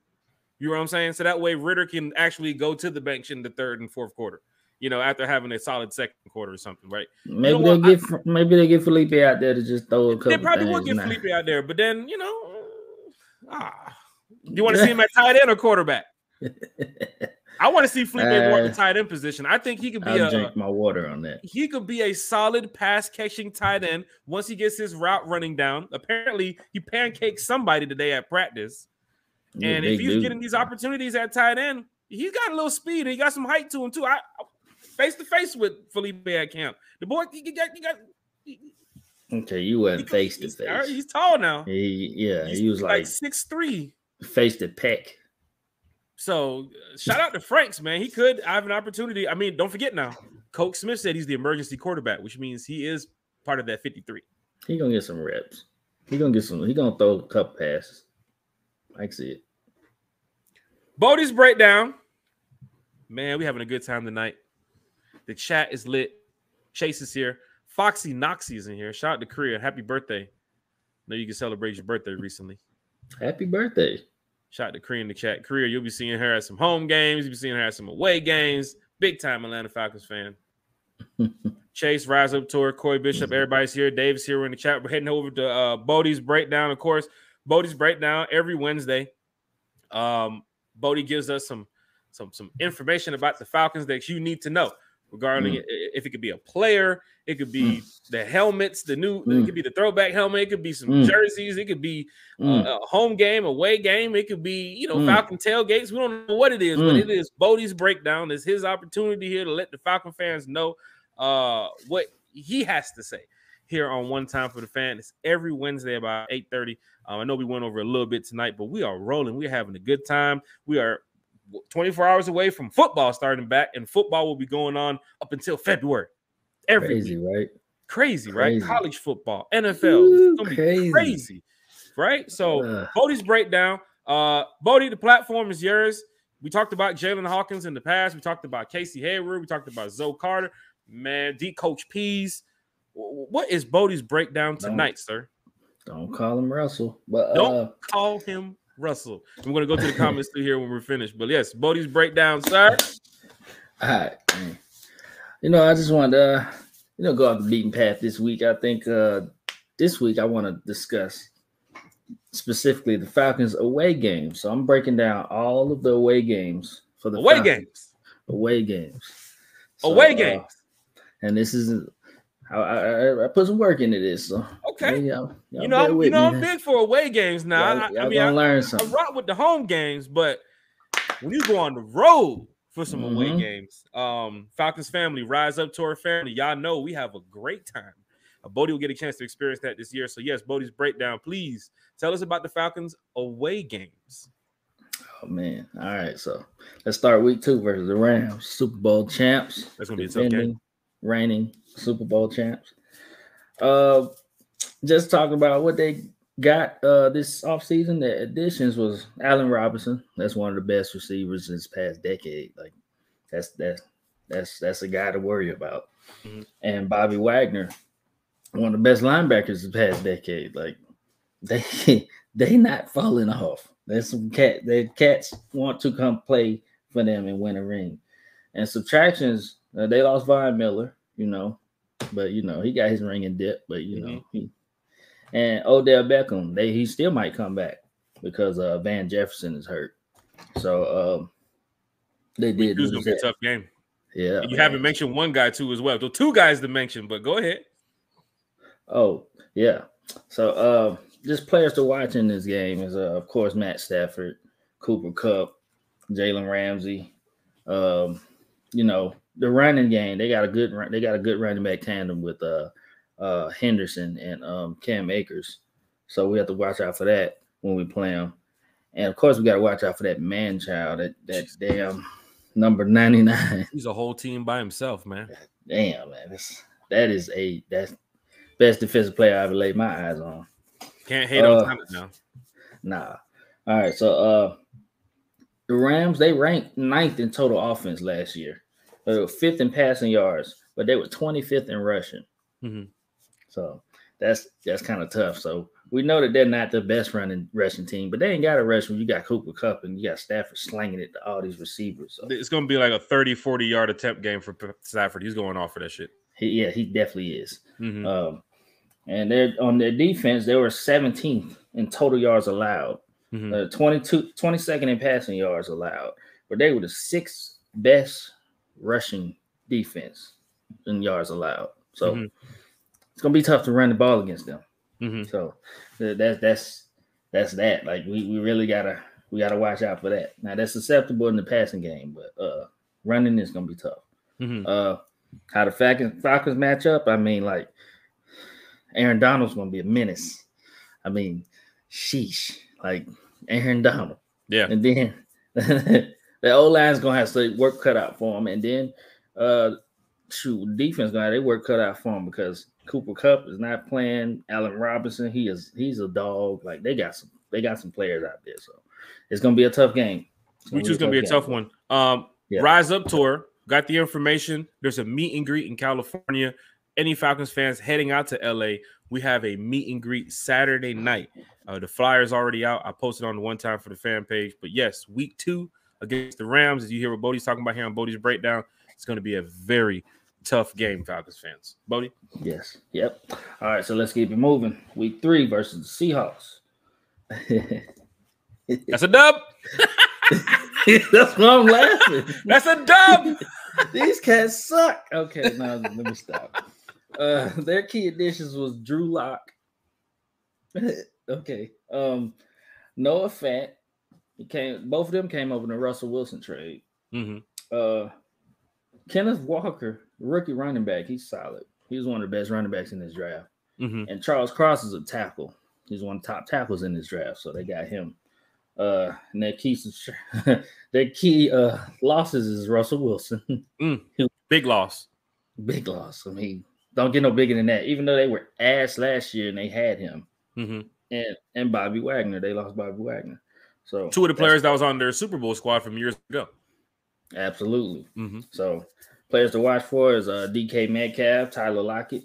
A: You know what I'm saying? So that way Ridder can actually go to the bench in the third and fourth quarter. You know, after having a solid second quarter or something, right?
B: Maybe you know they get I, maybe they get Feleipe out there to just throw a couple.
A: They probably will get now. Feleipe out there, but then you know, ah, you want to see him at tight end or quarterback? I want to see Feleipe uh, more the tight end position. I think he could be
B: I'll
A: a
B: drink my water on that.
A: He could be a solid pass catching tight end once he gets his route running down. Apparently, he pancaked somebody today at practice. and if he's dude. getting these opportunities at tight end, he's got a little speed and he got some height to him too. I face to face with Feleipe at camp. The boy, he, got, he got. He,
B: okay, you went face to face.
A: He's tall now.
B: He, yeah, he's he was like, like
A: six three.
B: Face to peck.
A: So uh, shout out to Franks, man. He could have an opportunity. I mean, don't forget now, Coach Smith said he's the emergency quarterback, which means he is part of that 53.
B: He gonna get some reps. He gonna get some, he gonna throw a couple passes. I can see it.
A: Bodie's breakdown. Man, we having a good time tonight. The chat is lit. Chase is here. Foxy Noxy is in here. Shout out to Korea. Happy birthday. know you can celebrate your birthday recently.
B: Happy birthday.
A: Shout out to Korea in the chat. Korea, you'll be seeing her at some home games. You'll be seeing her at some away games. Big time Atlanta Falcons fan. Chase, Rise Up Tour, Corey Bishop, everybody's here. Dave's here. We're in the chat. We're heading over to uh, Bodie's Breakdown, of course. Bodie's Breakdown every Wednesday. Um, Bodie gives us some some some information about the Falcons that you need to know regarding mm. if it could be a player, it could be mm. the helmets, the new, mm. it could be the throwback helmet, it could be some mm. jerseys, it could be uh, mm. a home game, away game, it could be you know. Falcon tailgates. We don't know what it is, but it is Bodie's breakdown. It's his opportunity here to let the Falcon fans know uh, what he has to say here on One Time for the Fan. It's every Wednesday about 8 30. Um, I know we went over a little bit tonight, but we are rolling. We're having a good time. We are 24 hours away from football starting back, and football will be going on up until February. Every
B: crazy,
A: week.
B: right?
A: Crazy, right? College football, NFL, Ooh, crazy. crazy, right? So uh. Bodie's breakdown. Uh, Bodie, the platform is yours. We talked about Jaylinn Hawkins in the past. We talked about Casey Hayward. We talked about Zoe Carter. Man, D Coach Pees. What is Bodie's breakdown tonight, don't, sir?
B: Don't call him Russell, but
A: don't uh, call him Russell. I'm going to go to the comments through here when we're finished. But yes, Bodie's breakdown, sir.
B: All right. You know, I just wanted to, uh, you know, go off the beaten path this week. I think uh, this week I want to discuss specifically the Falcons away game. So I'm breaking down all of the away games for the
A: away
B: Falcons.
A: games.
B: Away games.
A: So, away uh, games.
B: Uh, and this is I, I, I, put some work into this. So
A: okay, y'all, y'all you know, you know, I'm big for away games now.
B: Y'all,
A: I,
B: I mean, I, learn something.
A: I rock with the home games, but when you go on the road for some mm-hmm. away games, um, Falcons family, rise up to our family. Y'all know we have a great time. Uh, Bodie will get a chance to experience that this year. So yes, Bodie's breakdown. Please tell us about the Falcons away games.
B: Oh man! All right, so let's start week two versus the Rams, Super Bowl champs.
A: That's gonna be a tough game.
B: Reigning Super Bowl champs. Uh, just talking about what they got uh this offseason. The additions was Allen Robinson. That's one of the best receivers in this past decade. Like that's that's that's that's a guy to worry about. Mm-hmm. And Bobby Wagner, one of the best linebackers the past decade. Like they they not falling off. There's some cat the cats want to come play for them and win a ring. And subtractions, uh, they lost Von Miller, you know, but you know he got his ring and dip. But you know, mm-hmm. he, and Odell Beckham, they he still might come back because uh, Van Jefferson is hurt. So um, they did.
A: It's gonna be a tough game.
B: Yeah,
A: you man. haven't mentioned one guy too as well. So two guys to mention, but go ahead.
B: Oh yeah. So uh, just players to watch in this game is uh, of course Matt Stafford, Cooper Kupp, Jalen Ramsey. Um, you know, the running game, they got a good they got a good running back tandem with uh uh Henderson and um Cam Akers. So we have to watch out for that when we play them. And of course we got to watch out for that man child, that that damn number 99.
A: He's a whole team by himself, man.
B: Damn, man. That's that is a that's best defensive player I ever laid my eyes on.
A: Can't hate uh, on Thomas now.
B: Nah. All right, so uh the Rams they ranked ninth in total offense last year uh, fifth in passing yards, but they were 25th in rushing. Mm-hmm. So that's that's kind of tough. So we know that they're not the best running rushing team, but they ain't got a rush when you got Cooper Kupp and you got Stafford slanging it to all these receivers. So.
A: It's going to be like a 30, 40 yard attempt game for Stafford. He's going off for that shit.
B: He, yeah, he definitely is. Mm-hmm. Um, and they're on their defense, they were 17th in total yards allowed, mm-hmm. uh, 22, 22nd in passing yards allowed. but they were the sixth best rushing defense in yards allowed. So
A: Mhm.
B: it's gonna be tough to run the ball against them.
A: Mhm.
B: So th- that's that's that's that. Like we, we really gotta we gotta watch out for that. Now that's susceptible in the passing game, but uh running is gonna be tough.
A: Mhm.
B: Uh how the Falcons Falcons match up, I mean like Aaron Donald's gonna be a menace. I mean, sheesh, like Aaron Donald.
A: Yeah.
B: And then the O line's gonna have to work cut out for him. And then uh shoot, defense gonna have their work cut out for him because Cooper Kupp is not playing. Allen Robinson, he is he's a dog. Like they got some they got some players out there. So it's gonna be a tough game.
A: Two is gonna be a tough one. Um,
B: Yeah.
A: Rise Up Tour got the information. There's a meet and greet in California. Any Falcons fans heading out to LA, we have a meet and greet Saturday night. Uh, the flyers already out. I posted on the one time for the fan page. But yes, week two against the Rams, as you hear what Bodie's talking about here on Bodie's breakdown, it's going to be a very tough game, Falcons fans. Bodie,
B: Yes. Yep. All right, so let's keep it moving. Week three versus the Seahawks.
A: that's a dub.
B: That's why I'm laughing.
A: That's a dub.
B: These cats suck. Okay, now let me stop. Uh, their key additions was Drew Lock. okay. Um, Noah Fant. He came. Both of them came over in the Russell Wilson trade.
A: Mhm.
B: Uh, Kenneth Walker, rookie running back. He's solid. He was one of the best running backs in this draft.
A: Mhm.
B: And Charles Cross is a tackle. He's one of the top tackles in this draft, so they got him. Uh, and their key, their key uh losses is Russell Wilson.
A: Big loss.
B: Big loss. I mean, don't get no bigger than that. Even though they were ass last year and they had him
A: Mhm.
B: and and Bobby Wagner, they lost Bobby Wagner. So
A: Two of the players that was on their Super Bowl squad from years ago.
B: absolutely.
A: Mhm.
B: So players to watch for is uh DK Metcalf, Tyler Lockett,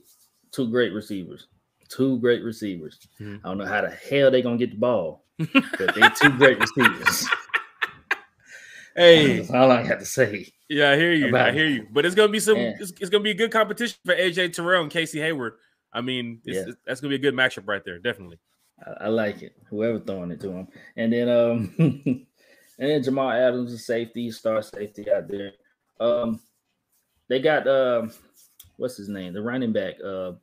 B: two great receivers. Two great receivers.
A: Mhm.
B: I don't know how the hell they gonna get the ball, but they're two great receivers.
A: Hey,
B: That's all I got to say.
A: Yeah, I hear you.
B: about
A: I hear you. But it's gonna be some.
B: Yeah.
A: It's, it's gonna be a good competition for AJ Terrell and Casey Hayward. I mean,
B: Yeah.
A: that's gonna be a good matchup right there. Definitely.
B: I, I like it. Whoever throwing it to him, and then um, and then Jamal Adams, a safety, star safety out there. Um, they got um, what's his name? The running back, uh,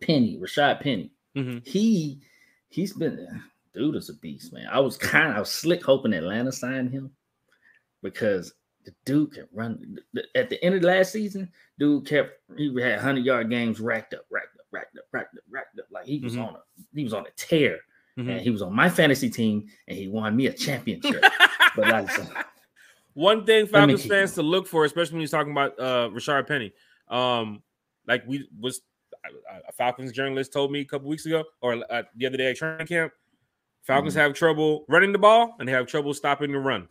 B: Penny, Rashaad Penny.
A: Mhm.
B: He he's been dude is a beast, man. I was kind of I was slick hoping Atlanta signed him because the dude can run. At the end of the last season, dude kept he had hundred yard games racked up, racked up, racked up, racked up, racked up. Like he was
A: Mhm.
B: on a he was on a tear,
A: Mhm.
B: and he was on my fantasy team, and he won me a championship. but
A: One thing Falcons fans to look for, especially when you're talking about uh Rashaad Penny, um, like we was a Falcons journalist told me a couple weeks ago or uh, the other day at training camp. Falcons
B: Mm-hmm.
A: have trouble running the ball and they have trouble stopping the run.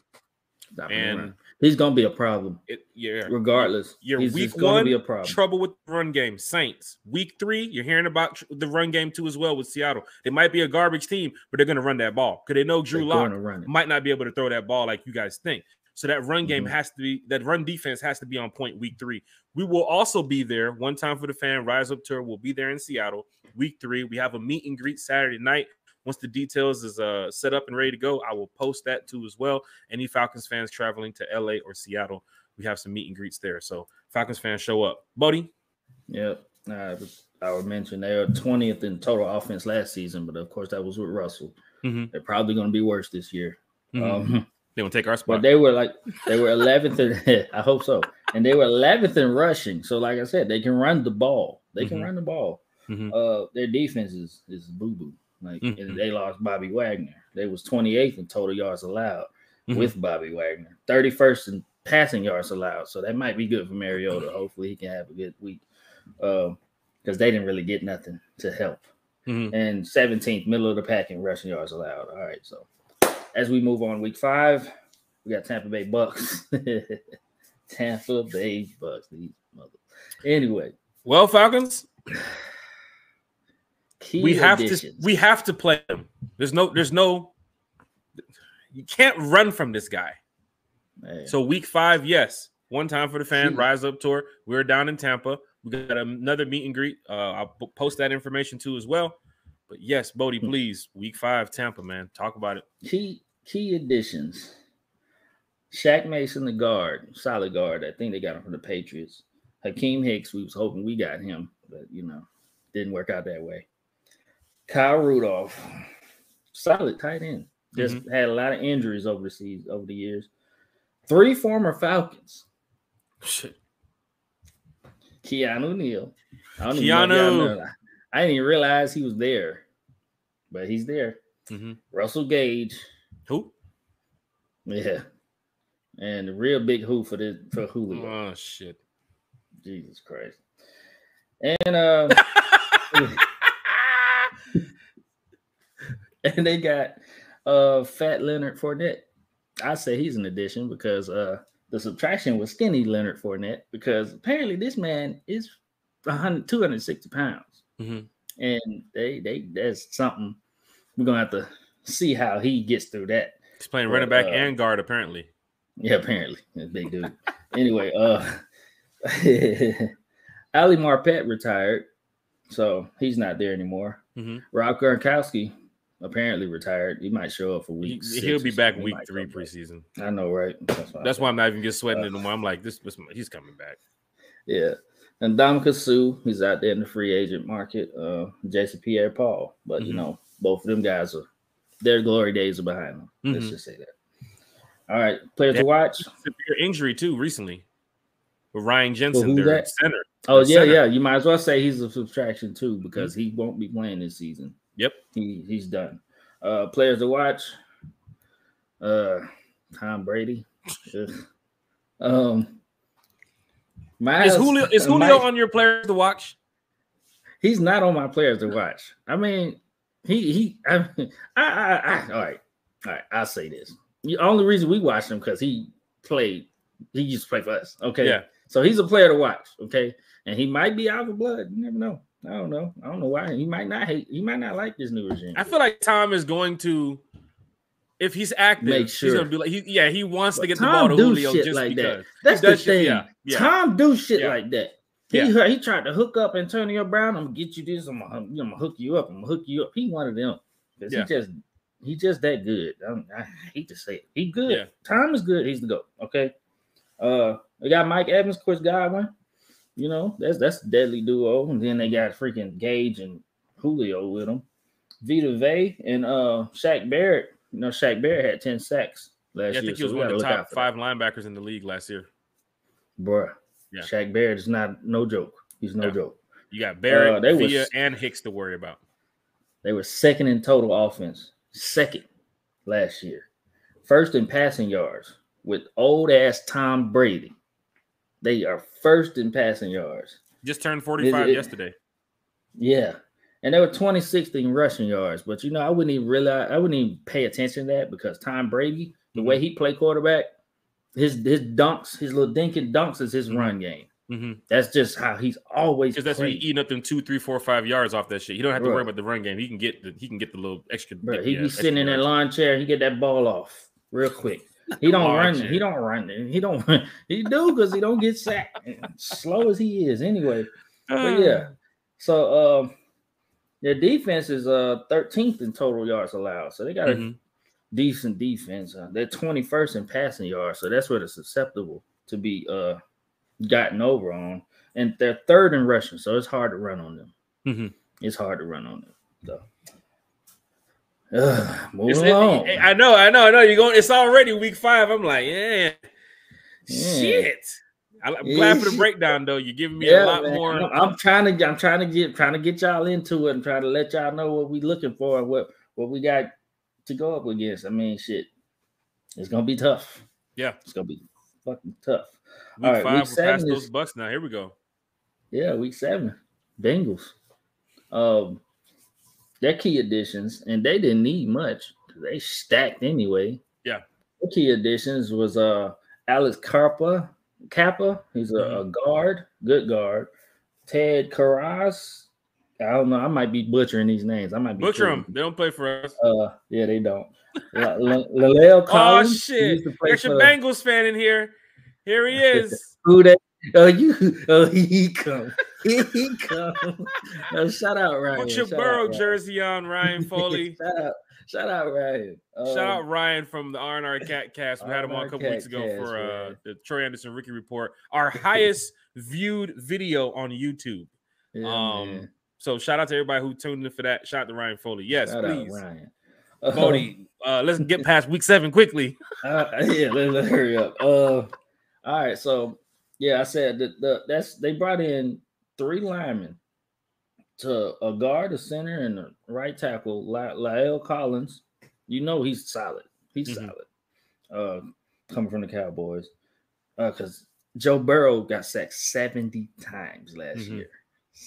B: Stop him
A: And-
B: around. He's gonna be a problem
A: It, yeah,
B: regardless.
A: Your
B: he's
A: week
B: gonna
A: one,
B: be a problem.
A: trouble with the run game. Saints. Week three, you're hearing about the run game too as well with Seattle. They might be a garbage team, but they're going to run that ball because they know Drew Lock
B: gonna
A: might not be able to throw that ball like you guys think. So that run game
B: Mhm.
A: has to be that run defense has to be on point week three. We will also be there one time for the fan rise up tour. We'll be there in Seattle week three. We have a meet and greet Saturday night. Once the details is uh, set up and ready to go, I will post that too as well. Any Falcons fans traveling to LA or Seattle, we have some meet and greets there. So Falcons fans show up. Bodie,
B: Yep. Uh, I would mention they were 20th in total offense last season, but of course that was with Russell.
A: Mhm.
B: They're probably going to be worse this year.
A: Mhm.
B: Um,
A: they will take our spot.
B: but they were like they were 11th. In, I hope so. And they were 11th in rushing. So like I said, they can run the ball. They can
A: Mhm.
B: run the ball.
A: Mhm.
B: Uh, their defense is is boo boo. Like
A: Mhm.
B: and they lost Bobby Wagner. They was 28th in total yards allowed
A: Mhm.
B: with Bobby Wagner. 31st in passing yards allowed. So that might be good for Mariota. Hopefully he can have a good week. Um, because they didn't really get nothing to help.
A: Mhm.
B: And 17th, middle of the pack in rushing yards allowed. All right. So as we move on, week five, we got Tampa Bay Bucks. Tampa Bay Bucks. These mother. Anyway,
A: Well, Falcons,
B: key
A: we have to we have to play him. There's no there's no you can't run from this guy.
B: Man,
A: So week five, yes, one time for the fan rise up tour. We're down in Tampa. We got another meet and greet. Uh, I'll post that information too as well. But yes, Bodie,
B: Hmm.
A: please, week five, Tampa, man, talk about it.
B: key key additions. Shaq Mason, the guard, solid guard. I think they got him from the Patriots. Akiem Hicks, we was hoping we got him, but you know, didn't work out that way. Kyle Rudolph, solid tight end. Just
A: Mhm.
B: had a lot of injuries over the season, over the years. Three former Falcons.
A: Shit.
B: Keanu Neal. I don't even know
A: Keanu.
B: I didn't even realize he was there, but he's there.
A: hmm
B: Russell Gage,
A: Who?
B: yeah, and the real big who for this for Julio.
A: Oh shit.
B: Jesus Christ. And uh, and they got uh Fat Leonard Fournette. I say he's an addition because uh the subtraction was skinny Leonard Fournette because apparently this man is 100, 260 pounds.
A: Mhm.
B: And they they that's something we're gonna have to see how he gets through that.
A: He's playing
B: But,
A: running back
B: uh,
A: and guard apparently.
B: Yeah, apparently. Big dude. anyway, uh Ali Marpet retired, so he's not there anymore.
A: Mhm.
B: Rob Gronkowski apparently retired. He might show up for
A: He,
B: week. six
A: he'll be back week three
B: come back.
A: preseason.
B: I know, right? That's why.
A: That's why I'm not even just sweating
B: Uh,
A: anymore. I'm like, this, this he's coming back.
B: Yeah. And Ndamukong Suh, he's out there in the free agent market. Uh, Jason Pierre Paul, but you
A: Mhm.
B: know, both of them guys are their glory days are behind them. Let's
A: Mhm.
B: just say that. All right, players to watch.
A: Severe injury too recently with Ryan Jensen,
B: who's
A: their
B: that?
A: center.
B: Oh yeah,
A: center.
B: yeah. You might as well say he's a subtraction too because he won't be playing this season.
A: Yep.
B: He he's done. Uh players to watch. Uh Tom Brady. Um Miles,
A: Is Julio is Julio
B: Mike-
A: on your players to watch?
B: he's not on my players to watch. I mean, he he I I, I, I all right. All right, I'll say this. The only reason we watched him because he played, he used to play for us. Okay.
A: Yeah.
B: So he's a player to watch, okay? And he might be out of blood. You never know. I don't know. I don't know why. He might not hate, he might not like this new regime.
A: I feel like Tom is going to, if he's active,
B: Make sure.
A: he's gonna be like, he, yeah, he wants to
B: But
A: get the
B: Tom
A: ball to Julio
B: shit
A: just
B: like that. That's the
A: shit-
B: thing.
A: yeah, yeah.
B: Tom do shit
A: Yeah.
B: like that. He he tried to hook up Antonio Brown. I'm gonna get you this. I'm gonna, I'm gonna hook you up. I'm gonna hook you up. He wanted them. 'Cause
A: Yeah.
B: He just he just that good. I'm, I hate to say it. He good.
A: Yeah.
B: Tom is good. He's the goat. Okay. Uh, they got Mike Evans, Chris Godwin. You know that's that's deadly duo. And then they got freaking Gage and Julio with them. Vita Vea and uh Shaq Barrett. You know Shaq Barrett had ten sacks last
A: Yeah, I
B: year.
A: think he was
B: so
A: one of the top five linebackers in the league last year.
B: Bruh.
A: Yeah.
B: Shaq Barrett is not no joke. He's no
A: Yeah.
B: joke.
A: You got Barrett,
B: Uh, they was-
A: and Hicks to worry about.
B: They were second in total offense, second last year, first in passing yards with old ass Tom Brady. They are first in passing yards.
A: Just turned 45
B: it-
A: yesterday.
B: Yeah. And they were 26th in rushing yards. But you know, I wouldn't even realize I wouldn't even pay attention to that because Tom Brady, the way he played quarterback, his his dunks, his little dinking dunks is his
A: Mhm.
B: run game.
A: Mm-hmm.
B: That's just how he's always
A: Because that's when
B: played.
A: he eating up them two, three, four, five yards off that shit. He don't have to
B: Bruh.
A: worry about the run game. He can get the he can get the little extra.
B: Bro, he
A: yeah,
B: be sitting in that lawn chair. He get that ball off real quick. He don't run. He don't run. He don't. He do because he don't get sacked. Slow as he is, anyway. But yeah. So um, their defense is uh 13th in total yards allowed. So they got a
A: Mhm.
B: decent defense. Uh, they're 21st in passing yards. So that's where they're susceptible to be uh gotten over on. And they're third in rushing. So it's hard to run on them.
A: Mhm.
B: It's hard to run on them. So. Ugh, moving along.
A: I know, I know, I know. You're going. It's already week five. I'm like, yeah,
B: Yeah.
A: shit. I'm glad for the breakdown though. You're giving me a lot
B: man.
A: more.
B: I'm, trying to I'm trying to get trying to get y'all into it and try to let y'all know what we're looking for and what what we got to go up against. I mean, shit, it's gonna be tough.
A: Yeah.
B: it's gonna be fucking tough.
A: Week
B: all right,
A: five,
B: week
A: we're past
B: seven
A: those
B: is-
A: bucks now. Here we go.
B: Yeah, week seven, Bengals. Um, their key additions, and they didn't need much. They stacked anyway.
A: Yeah.
B: Their key additions was uh Alex Carpa, Cappa. He's a, a guard, good guard. Ted Karras. I don't know. I might be butchering these names. I might be
A: Butcher them. They don't play for us.
B: Uh, yeah, they don't. L- L- La'el
A: Oh
B: Collins. he
A: shit!
B: used to play
A: There's a Bengals fan in here. Here he is.
B: Who they? Oh, you. Oh, he come. he. No, shout out Ryan.
A: Put your
B: Shout
A: Burrow jersey on, Ryan Foley.
B: shout out, shout out Ryan.
A: Shout
B: Um,
A: out Ryan from the R&R Cat Cast. We had him on a
B: R&R
A: couple weeks ago
B: Cast,
A: for uh, the Troy Andersen Ricky Report, our highest viewed video on YouTube.
B: yeah,
A: um,
B: man.
A: So shout out to everybody who tuned in for that. Shout out to Ryan Foley. Yes,
B: Shout out
A: please.
B: Ryan.
A: Bodie, uh, let's get past week seven quickly.
B: Uh, yeah, let's, let's hurry up. Uh, all right, so yeah, I said that the that's they brought in three linemen to a guard, a center, and a right tackle. La- La'el Collins, you know he's solid. He's
A: Mhm.
B: solid. Uh, coming from the Cowboys, uh, because Joe Burrow got sacked seventy times last
A: Mhm.
B: year.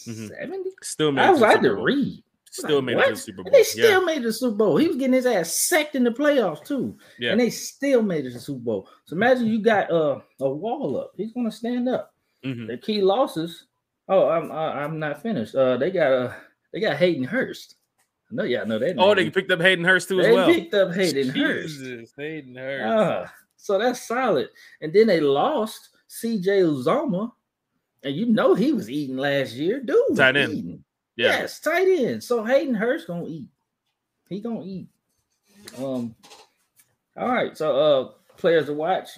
A: Mhm.
B: Seventy.
A: Still made
B: I was
A: to the
B: I
A: Super
B: to read.
A: Still
B: Like,
A: made
B: what?
A: the Super
B: And
A: Bowl.
B: they still
A: Yeah,
B: made the Super Bowl. He was getting his ass sacked in the playoffs too.
A: yeah.
B: And they still made it to the Super Bowl. So imagine you got uh, a wall up. He's gonna stand up.
A: Mhm.
B: The key losses. Oh, I'm I, I'm not finished. Uh, they got uh they got Hayden Hurst. I know y'all know that.
A: Oh,
B: name.
A: they picked up Hayden Hurst too as
B: They
A: well.
B: picked up Hayden Hurst.
A: Hayden Hurst.
B: Ah, so that's solid. And then they lost CJ Uzomah. And you know he was eating last year, dude.
A: Tight end. yeah.
B: Yes, tight end. So Hayden Hurst gonna eat. He gonna eat. Um. All right. So uh, players to watch.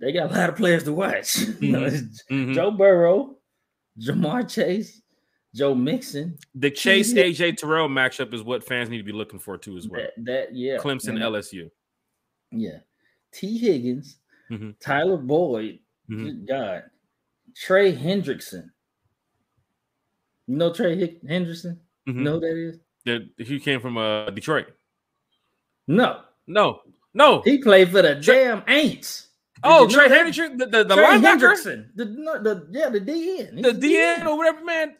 B: They got a lot of players to watch. It's
A: Mhm.
B: Joe Burrow, Ja'Marr Chase, Joe Mixon.
A: The Chase AJ Terrell matchup is what fans need to be looking for too as well.
B: That, that yeah.
A: Clemson
B: and-
A: LSU.
B: Yeah. Tee Higgins,
A: Mhm.
B: Tyler Boyd.
A: Mhm.
B: Good God. Trey Hendrickson. You know Trey Hick- Hendrickson?
A: Mhm.
B: You know who that is?
A: The, he came from uh, Detroit.
B: No.
A: No, no.
B: He played for the
A: Trey-
B: damn Aints. Did
A: Oh, Trey? Hendrickson, the, the, the
B: Trey
A: linebacker,
B: Hendrickson. The, the yeah, the DN. He's
A: the
B: a
A: DN or whatever, man.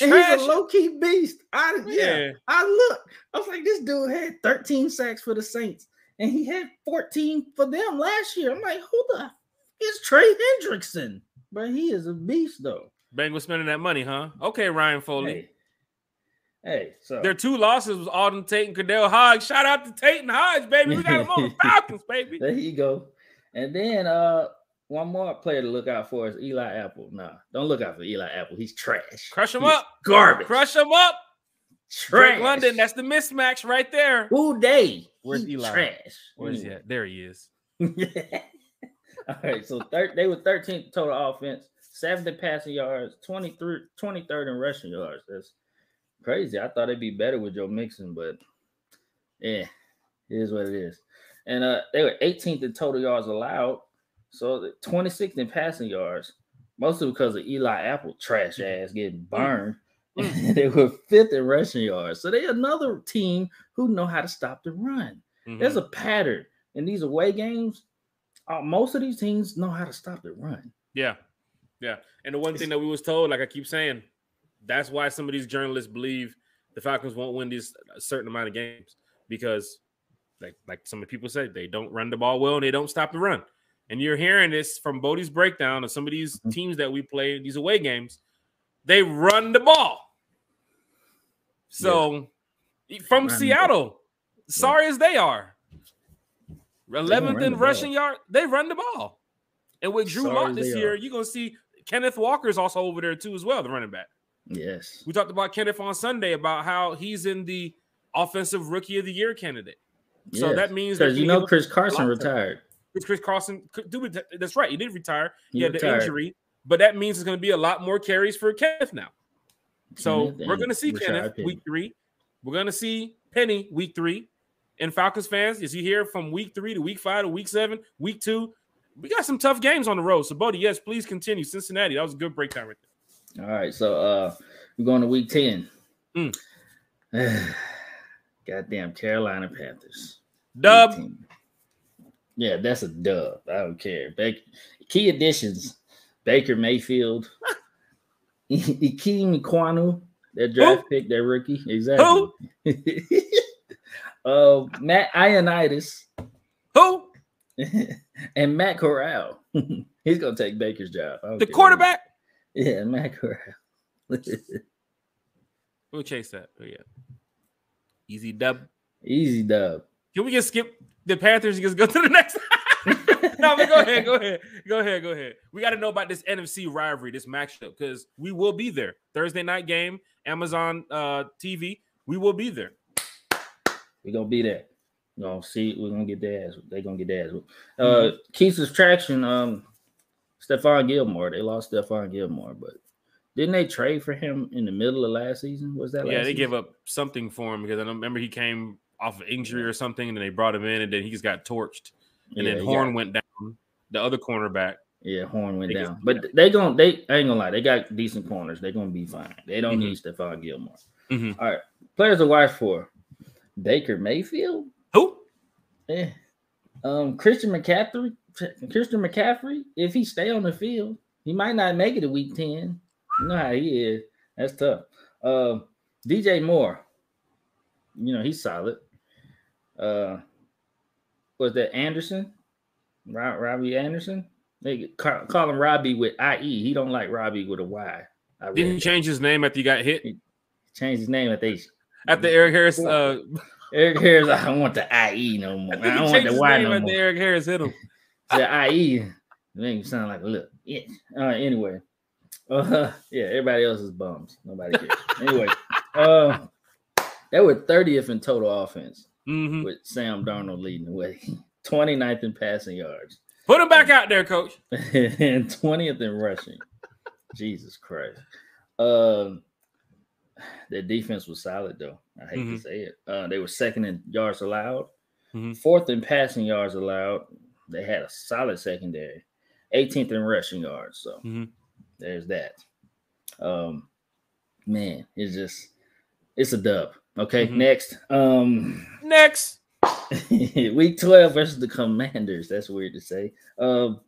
B: And
A: Trash.
B: he's a low key beast. I yeah.
A: Yeah.
B: I look. I was like, this dude had 13 sacks for the Saints, and he had 14 for them last year. I'm like, who the f- is Trey Hendrickson? But he is a beast, though.
A: Bengals spending that money, huh? Okay, Ryan Foley.
B: Hey, hey so
A: Their two losses was Auden Tate and KhaDarel Hodge. Shout out to Tate and Hodge, baby. We got them on the Falcons, baby.
B: there you go. And then uh one more player to look out for is Eli Apple. Nah, don't look out for Eli Apple. He's trash.
A: Crush 'em
B: He's
A: up.
B: Garbage.
A: Crush them up.
B: trash.
A: Drake London, that's the mismatch right there.
B: Who day?
A: Where's
B: He
A: Eli?
B: Trash.
A: Where's he at? There he is.
B: All right, so thir- they were 13th total offense, 70 passing yards, 23, 23rd in rushing yards. That's crazy. I thought it'd be better with Joe Mixon, but yeah, it is what it is. And uh, they were 18th in total yards allowed, so 26th in passing yards, mostly because of Eli Apple trash ass getting burned. they were fifth in rushing yards, so they another team who know how to stop the run. There's
A: Mhm.
B: a pattern in these away games. Uh, most of these teams know how to stop the run.
A: Yeah, yeah. And the one thing that we was told, like I keep saying, that's why some of these journalists believe the Falcons won't win these certain amount of games because, like, like some of the people say, they don't run the ball well and they don't stop the run. And you're hearing this from Bodie's breakdown of some of these
B: Mhm.
A: teams that we play these away games. They run the ball. So from
B: Run
A: Seattle, sorry as they are, 11th
B: the
A: in rushing yard, they run the ball. And with Drew
B: Sorry
A: Lock this year,
B: are.
A: you're gonna see Kenneth Walker's also over there too, as well, the running back.
B: Yes.
A: We talked about Kenneth on Sunday about how he's in the offensive rookie of the year candidate. So
B: yes.
A: that means that
B: because you know Chris Carson retired.
A: Chris Chris Carson, could do it. That's right. He did retire. He,
B: He
A: had the injury, but that means it's going to be a lot more carries for Kenneth now. So
B: Kenneth
A: we're going to see
B: Rashaad
A: Kenneth
B: Penny.
A: week three. We're going to see Penny week three. And Falcons fans, as you hear from week three to week five to week seven, week two, we got some tough games on the road. So, Bodie, yes, please continue. Cincinnati, that was a good breakdown right there.
B: All right, so uh we're going to week 10.
A: Mm.
B: Goddamn Carolina Panthers.
A: Dub,
B: 18. Yeah, that's a dub. I don't care. Baker, key additions: Baker Mayfield, Ikem Ekwonu, their draft pick, their rookie. Exactly. Who? uh, Matt Ioannidis
A: who?
B: and Matt Corral. He's gonna take Baker's job.
A: The quarterback?
B: Yeah, Matt Corral.
A: We'll chase that. But yeah. Easy dub.
B: Easy dub.
A: Can we just skip the Panthers and just go to the next? no, but go ahead, go ahead, go ahead, go ahead. We got to know about this NFC rivalry, this matchup, because we will be there. Thursday night game, Amazon uh, TV. We will be there.
B: We're gonna be there. We're gonna see. We're gonna get their ass. They're gonna get their ass. Uh, mm-hmm. Keith's traction. Um, Stephon Gilmore. They lost Stephon Gilmore, but didn't they trade for him in the middle of last season? Was that?
A: Yeah, they
B: season?
A: gave up something for him because I don't remember he came off of injury or something, and then they brought him in, and then he just got torched, and yeah, then Horn got, went down. The other cornerback.
B: Yeah, Horn went down, but they gonna they I ain't gonna lie, they got decent corners. They're gonna be fine. They don't mm-hmm. need Stephon Gilmore. Mm-hmm. All right, players to watch for: Baker Mayfield.
A: Who?
B: Yeah. Um, Christian McCaffrey. Christian McCaffrey. If he stay on the field, he might not make it to week ten. How he is. That's tough. Uh, DJ Moore. You know he's solid. Uh, was that Anderson? Robbie Anderson. They call, call him Robbie with IE. He don't like Robbie with a Y.
A: I Didn't he change his name after he got hit? He
B: changed his name at they
A: at the Eric Harris. Uh,
B: Eric Harris, I don't want the IE no more. I, I don't want the Y no more.
A: Eric Harris hit him.
B: The IE make him sound like a look. Yeah. Uh, anyway, uh, yeah, everybody else is bums. Nobody cares. anyway, uh, they were 30th in total offense mm-hmm. with Sam Darnold leading the way, 29th in passing yards.
A: Put him back out there, coach.
B: and 20th in rushing. Jesus Christ. Um, their defense was solid, though. I hate mm-hmm. to say it. Uh, they were second in yards allowed, mm-hmm. fourth in passing yards allowed. They had a solid secondary, 18th in rushing yards. So mm-hmm. There's that. Um, man, it's just it's a dub. Okay, mm-hmm. next. Um,
A: next.
B: week 12 versus the Commanders. That's weird to say. Um,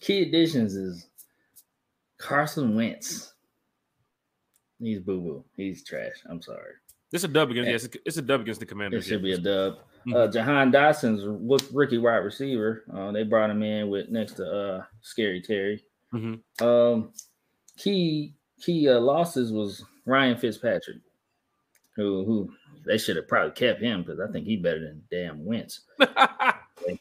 B: key additions is Carson Wentz. He's boo boo. He's trash. I'm sorry.
A: Is a dub against yes, it's a dub against the Commanders.
B: It should be a dub. Mm-hmm. Uh, Jahan Dotson's rookie wide receiver. Uh, they brought him in with next to uh, Scary Terry. Mm-hmm. Um, key key uh, losses was Ryan Fitzpatrick, who who they should have probably kept him because I think he better than damn Wentz. uh,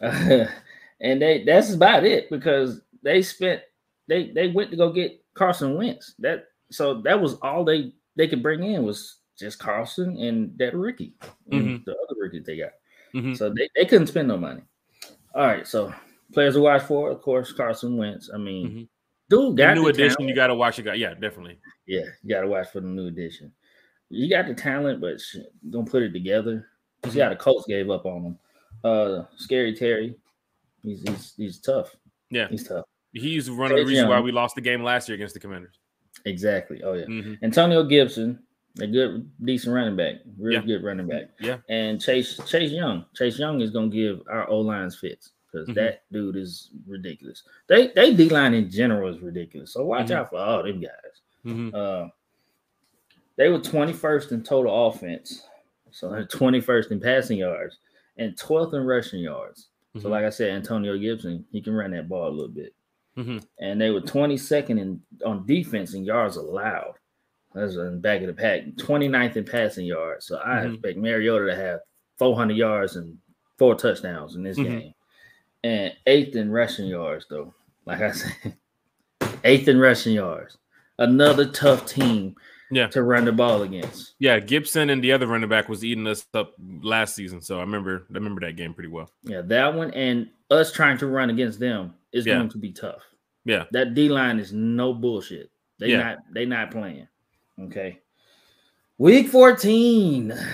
B: and they that's about it because they spent they they went to go get Carson Wentz. That so that was all they they could bring in was just Carson and that rookie, mm-hmm. the other rookie they got. Mm-hmm. So they, they couldn't spend no money. All right, so players to watch for, of course, Carson Wentz. I mean, mm-hmm. Dude got
A: new edition. Talent. You got to watch it. Yeah, definitely.
B: Yeah, you got to watch for the new edition. You got the talent, but don't put it together. Because yeah, the Colts gave up on him. Uh, Scary Terry, he's he's he's tough.
A: Yeah,
B: he's tough.
A: He's one of the reasons why we lost the game last year against the Commanders.
B: Exactly. Oh yeah. Mm-hmm. Antonio Gibson, a good, decent running back, real yeah. good running back.
A: Yeah.
B: And Chase Chase Young, Chase Young is gonna give our O lines fits because mm-hmm. that dude is ridiculous. They they D line in general is ridiculous. So watch mm-hmm. out for all them guys. Mm-hmm. Uh, they were 21st in total offense, so they're 21st in passing yards and 12th in rushing yards. So, mm-hmm. like I said, Antonio Gibson, he can run that ball a little bit. Mm-hmm. And they were 22nd in on defense in yards allowed. That's in the back of the pack. 29th in passing yards. So I mm-hmm. expect Mariota to have 400 yards and four touchdowns in this game. And eighth in rushing yards, though. Like I said, eighth in rushing yards. Another tough team
A: yeah.
B: to run the ball against.
A: Yeah, Gibson and the other running back was eating us up last season. So I remember I remember that game pretty well.
B: Yeah, that one and us trying to run against them is yeah. going to be tough.
A: Yeah.
B: That D line is no bullshit. They yeah. not they not playing. Okay. Week 14.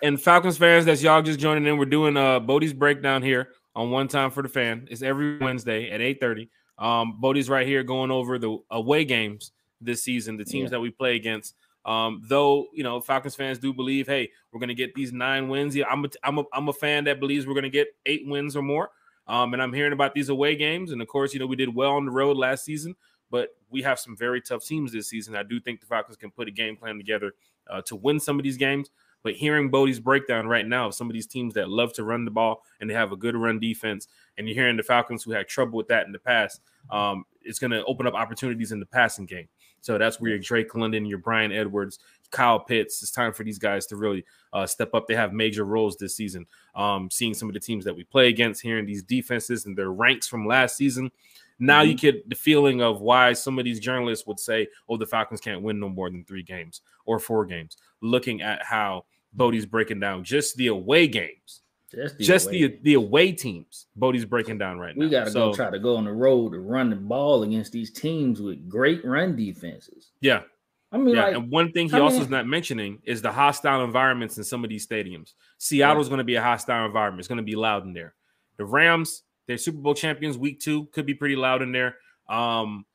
A: And Falcons fans that's y'all just joining in, we're doing uh Bodie's breakdown here on one time for the fan. It's every Wednesday at 8:30. Um Bodie's right here going over the away games this season, the teams yeah. that we play against. Um, though you know, Falcons fans do believe, hey, we're gonna get these nine wins. Yeah, I'm a, I'm a, I'm a fan that believes we're gonna get eight wins or more. Um, and I'm hearing about these away games. And of course, you know, we did well on the road last season, but we have some very tough teams this season. I do think the Falcons can put a game plan together uh, to win some of these games. But hearing Bodie's breakdown right now of some of these teams that love to run the ball and they have a good run defense, and you're hearing the Falcons who had trouble with that in the past, um, it's going to open up opportunities in the passing game. So that's where your Drake London, your Bryan Edwards, Kyle Pitts. It's time for these guys to really uh, step up. They have major roles this season. Um, seeing some of the teams that we play against, hearing these defenses and their ranks from last season. Now mm-hmm. you get the feeling of why some of these journalists would say, "Oh, the Falcons can't win no more than three games or four games." Looking at how Bodie's breaking down just the away games, just the just away. the the away teams. Bodie's breaking down right now.
B: We got to so, go try to go on the road to run the ball against these teams with great run defenses.
A: Yeah, I mean, yeah, like, and one thing he I also mean, is not mentioning is the hostile environments in some of these stadiums. Seattle's yeah. going to be a hostile environment. It's going to be loud in there. The Rams, they're Super Bowl champions week two, could be pretty loud in there. Um,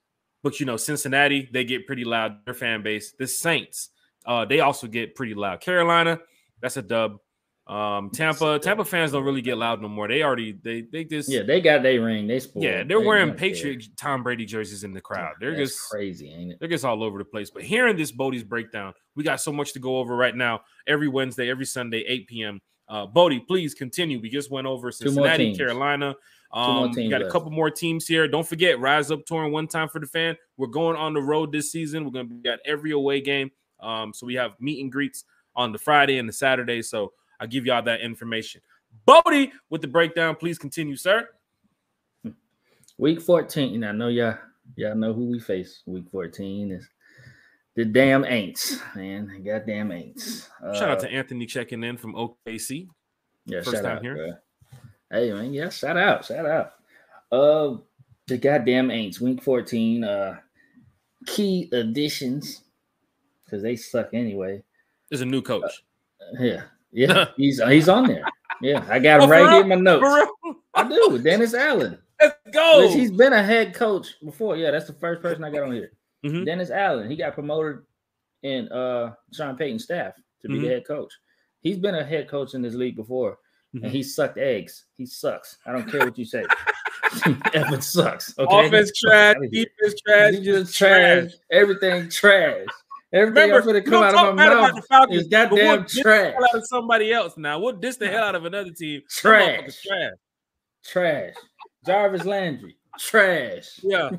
A: but you know, Cincinnati, they get pretty loud, their fan base. The Saints, uh, they also get pretty loud. Carolina, that's a dub. Um, Tampa, Tampa fans don't really get loud no more. They already they they just
B: yeah they got their ring. They spoiled.
A: Yeah, they're they wearing Patriot Tom Brady jerseys in the crowd. They're
B: That's
A: just
B: crazy, ain't it?
A: They're just all over the place. But hearing this Bodie's breakdown, we got so much to go over right now. Every Wednesday, every Sunday, 8 p.m. Uh, Bodie, please continue. We just went over Cincinnati, Carolina. Um, we got left. a couple more teams here. Don't forget, Rise Up touring one time for the fan. We're going on the road this season. We're going to be at every away game. Um, so we have meet and greets on the Friday and the Saturday. So I'll give y'all that information. Bodie with the breakdown. Please continue, sir.
B: Week 14. I know y'all y'all know who we face. Week 14 is the damn Aints, man. Goddamn Aints.
A: Uh, shout out to Anthony checking in from OKC.
B: Yeah, First shout time out, here. Bro. Hey man, yeah, shout out, shout out. Uh the goddamn Aints, week 14. Uh key additions because they suck anyway.
A: There's a new coach.
B: Uh, yeah, yeah, he's he's on there. Yeah, I got him oh, right here in my notes. I do. Dennis Allen.
A: Let's go.
B: He's been a head coach before. Yeah, that's the first person I got on here. Mm-hmm. Dennis Allen. He got promoted in uh Sean Payton's staff to be mm-hmm. the head coach. He's been a head coach in this league before, mm-hmm. and he sucked eggs. He sucks. I don't care what you say. Evan sucks.
A: Okay? Offense trash, defense trash,
B: just trash. trash. Everything trash. Everything Remember, going to come out of my mouth Falcons, is goddamn trash.
A: Out of somebody else now. We'll diss the hell out of another team.
B: Trash. Trash. Trash. Jarvis Landry. Trash.
A: Yeah.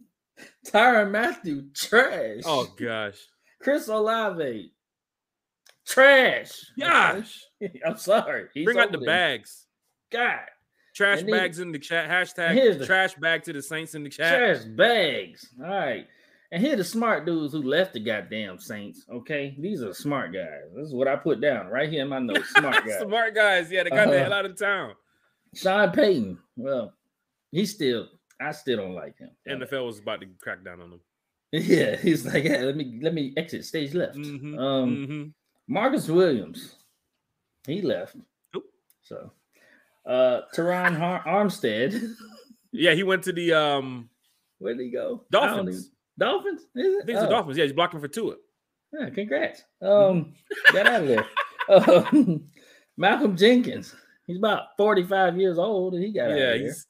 B: Tyrann Mathieu. Trash.
A: Oh gosh.
B: Chris Olave. Trash.
A: Gosh.
B: I'm sorry.
A: He's Bring out the bags.
B: God.
A: Trash bags in the chat. Hashtag trash bag to the Saints in the chat.
B: Trash bags. All right. And here the smart dudes who left the goddamn Saints. Okay, these are smart guys. This is what I put down right here in my notes. Smart guys.
A: smart guys. Yeah, they got uh, the hell out of town.
B: Sean Payton. Well, he still. I still don't like him.
A: NFL was about to crack down on him.
B: Yeah, he's like, yeah, let me let me exit stage left. Mm-hmm, um, mm-hmm. Marcus Williams, he left. Oop. So, uh, Terron Har- Armstead.
A: yeah, he went to the um.
B: Where did he go?
A: Dolphins.
B: Dolphins? Is
A: it? I think it's oh. the Dolphins. Yeah, he's blocking for Tua.
B: Yeah, congrats. Um, get out of there. Um, Malcolm Jenkins. He's about 45 years old and he got yeah, out he's...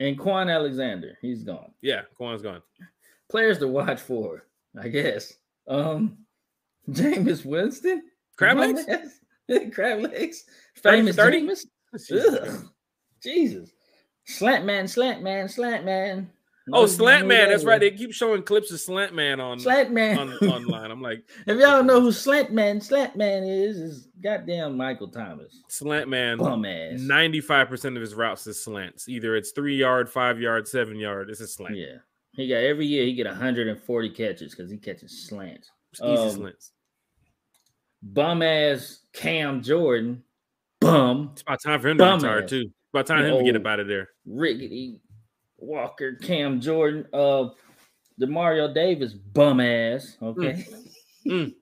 B: And Kwon Alexander, he's gone.
A: Yeah, Kwon's gone.
B: Players to watch for, I guess. Um, Jameis Winston.
A: Crab legs?
B: Crab legs. Famous 30? Jameis. Jesus. Slant man, slant man, slant man.
A: Oh, Slant Man. That's right. They keep showing clips of Slant Man on
B: Slant Man
A: on, online. I'm like,
B: if y'all don't know who Slant Man, Slant Man is, is goddamn Michael Thomas.
A: Slant Man,
B: bum ass.
A: Ninety-five percent of his routes is slants. Either it's three yard, five yard, seven yard. It's a slant.
B: Yeah, he got every year he get 140 catches because he catches slants.
A: Easy um, slants.
B: Bum ass Cam Jordan. Bum.
A: It's about time for him to retire too. It's about time for him to get up out of there.
B: Rickety Walker, Cam Jordan, uh, Demario Davis, bum ass. Okay. Mm. mm.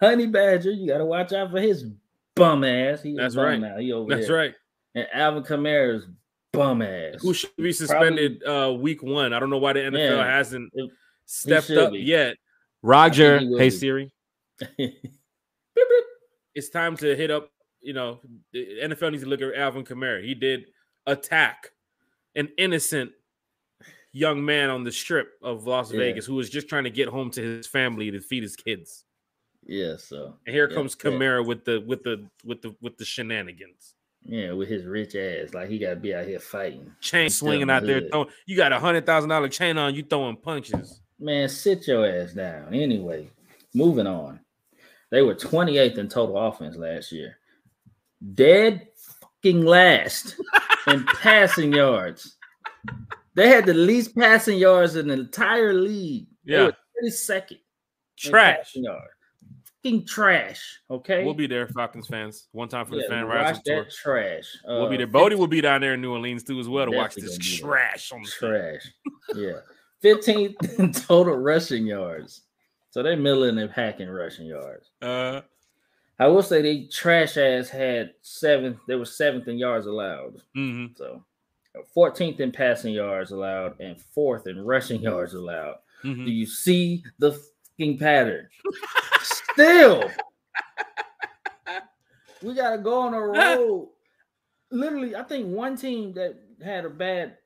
B: Honey Badger, you got to watch out for his bum ass.
A: He That's right. Now. He over there. That's there. right.
B: And Alvin Kamara's bum ass.
A: Who should be suspended Probably, uh, week one? I don't know why the NFL yeah, hasn't it, stepped up be. yet. Roger, hey Siri. it's time to hit up. You know, the NFL needs to look at Alvin Kamara. He did attack an innocent young man on the strip of Las yeah. Vegas who was just trying to get home to his family to feed his kids.
B: Yeah, so
A: and here
B: yeah,
A: comes Kamara yeah. with the with the with the with the shenanigans.
B: Yeah, with his rich ass, like he got to be out here fighting,
A: chain swinging out there. Throwing, you got a hundred thousand dollar chain on, you throwing punches.
B: Man, sit your ass down. Anyway, moving on. They were 28th in total offense last year. Dead fucking last in passing yards. They had the least passing yards in the entire league.
A: Yeah.
B: were 32nd.
A: Trash.
B: Fucking trash. Okay.
A: We'll be there, Falcons fans. One time for the
B: Yeah,
A: fan
B: watch
A: rising tour.
B: that trash.
A: We'll be
B: Uh,
A: there. Bodie will be down there in New Orleans too as well to watch this
B: gonna be there.
A: trash on the
B: trash. Yeah. 15th in total rushing yards. So they're milling and packing rushing yards.
A: Uh,
B: I will say they trash ass had seventh. They were seventh in yards allowed.
A: mhm,
B: So 14th in passing yards allowed and fourth in rushing yards allowed.
A: mhm.
B: Do you see the fucking pattern? Still, we gotta go on a road. Literally, I think one team that had a bad.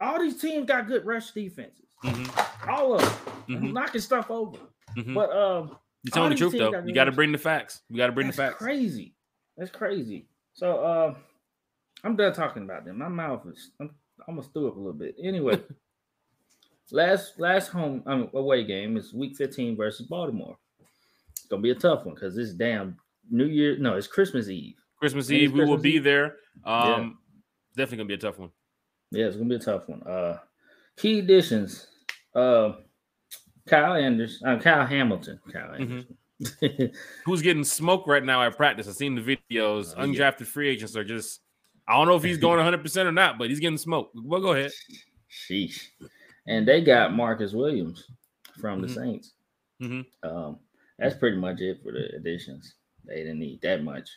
B: All these teams got good rush defenses.
A: Mhm,
B: All of them
A: mhm,
B: knocking stuff over.
A: mhm.
B: But um,
A: You're telling the truth though.
B: got
A: You got to bring the facts. We got to bring the facts.
B: crazy. That's crazy. So uh, I'm done talking about them. My mouth is I'm almost threw up a little bit. Anyway, last last home I mean, away game is Week 15 versus Baltimore. It's gonna be a tough one because it's damn New Year. No, it's Christmas Eve.
A: Christmas Eve, we will be
B: Eve?
A: there.
B: Yeah.
A: Um, definitely gonna be a tough one.
B: Yeah, it's gonna be a tough one. Uh, key additions. Uh, Kyle Anderson. Uh, Kyle Hamilton. Kyle
A: Mhm.
B: Anderson.
A: Who's getting smoked right now at practice? I've seen the videos.
B: Oh, yeah.
A: Undrafted free agents are just. I don't know if he's going 100 percent or not, but he's getting smoked. Well, go ahead.
B: Sheesh. And they got Marcus Williams from the
A: Mhm.
B: Saints.
A: Mhm.
B: Um, that's pretty much it for the additions. They didn't need that much.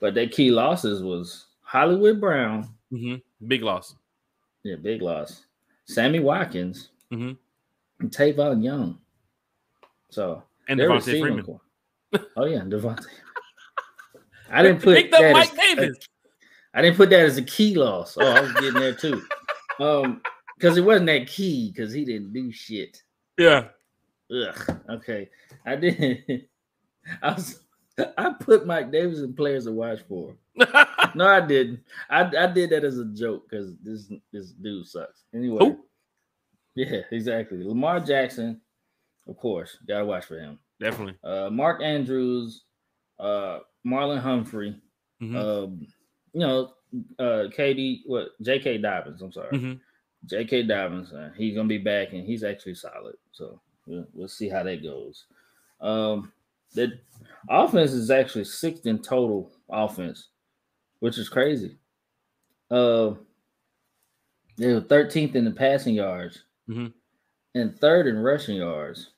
B: But their key losses was Hollywood Brown,
A: hmm Big loss.
B: yeah, big loss. Sammy Watkins,
A: Mhm.
B: and Tavon Young. So
A: And
B: Devonta
A: Freeman.
B: core- Oh yeah, Devonta. I didn't put
A: Picked up Mike Davis.
B: I didn't put that as a key loss. Oh, I was getting there too. Um, because it wasn't that key because he didn't do shit.
A: Yeah.
B: Ugh. Okay. I didn't. I was. I put Mike Davis in players to watch for. No, I didn't. I, I did that as a joke because this this dude sucks. Anyway.
A: Who?
B: Yeah, exactly. Lamar Jackson, of course, gotta watch for him.
A: Definitely.
B: Uh, Mark Andrews, uh, Marlon Humphrey,
A: Mhm.
B: um, you know, uh, KD, what J.K. Dobbins. I'm sorry.
A: Mhm.
B: J.K. Dobbins, uh, he's gonna be back and he's actually solid. So we'll, we'll see how that goes. Um, the offense is actually sixth in total offense, which is crazy. Uh, they were 13th in the passing yards
A: Mhm.
B: and third in rushing yards,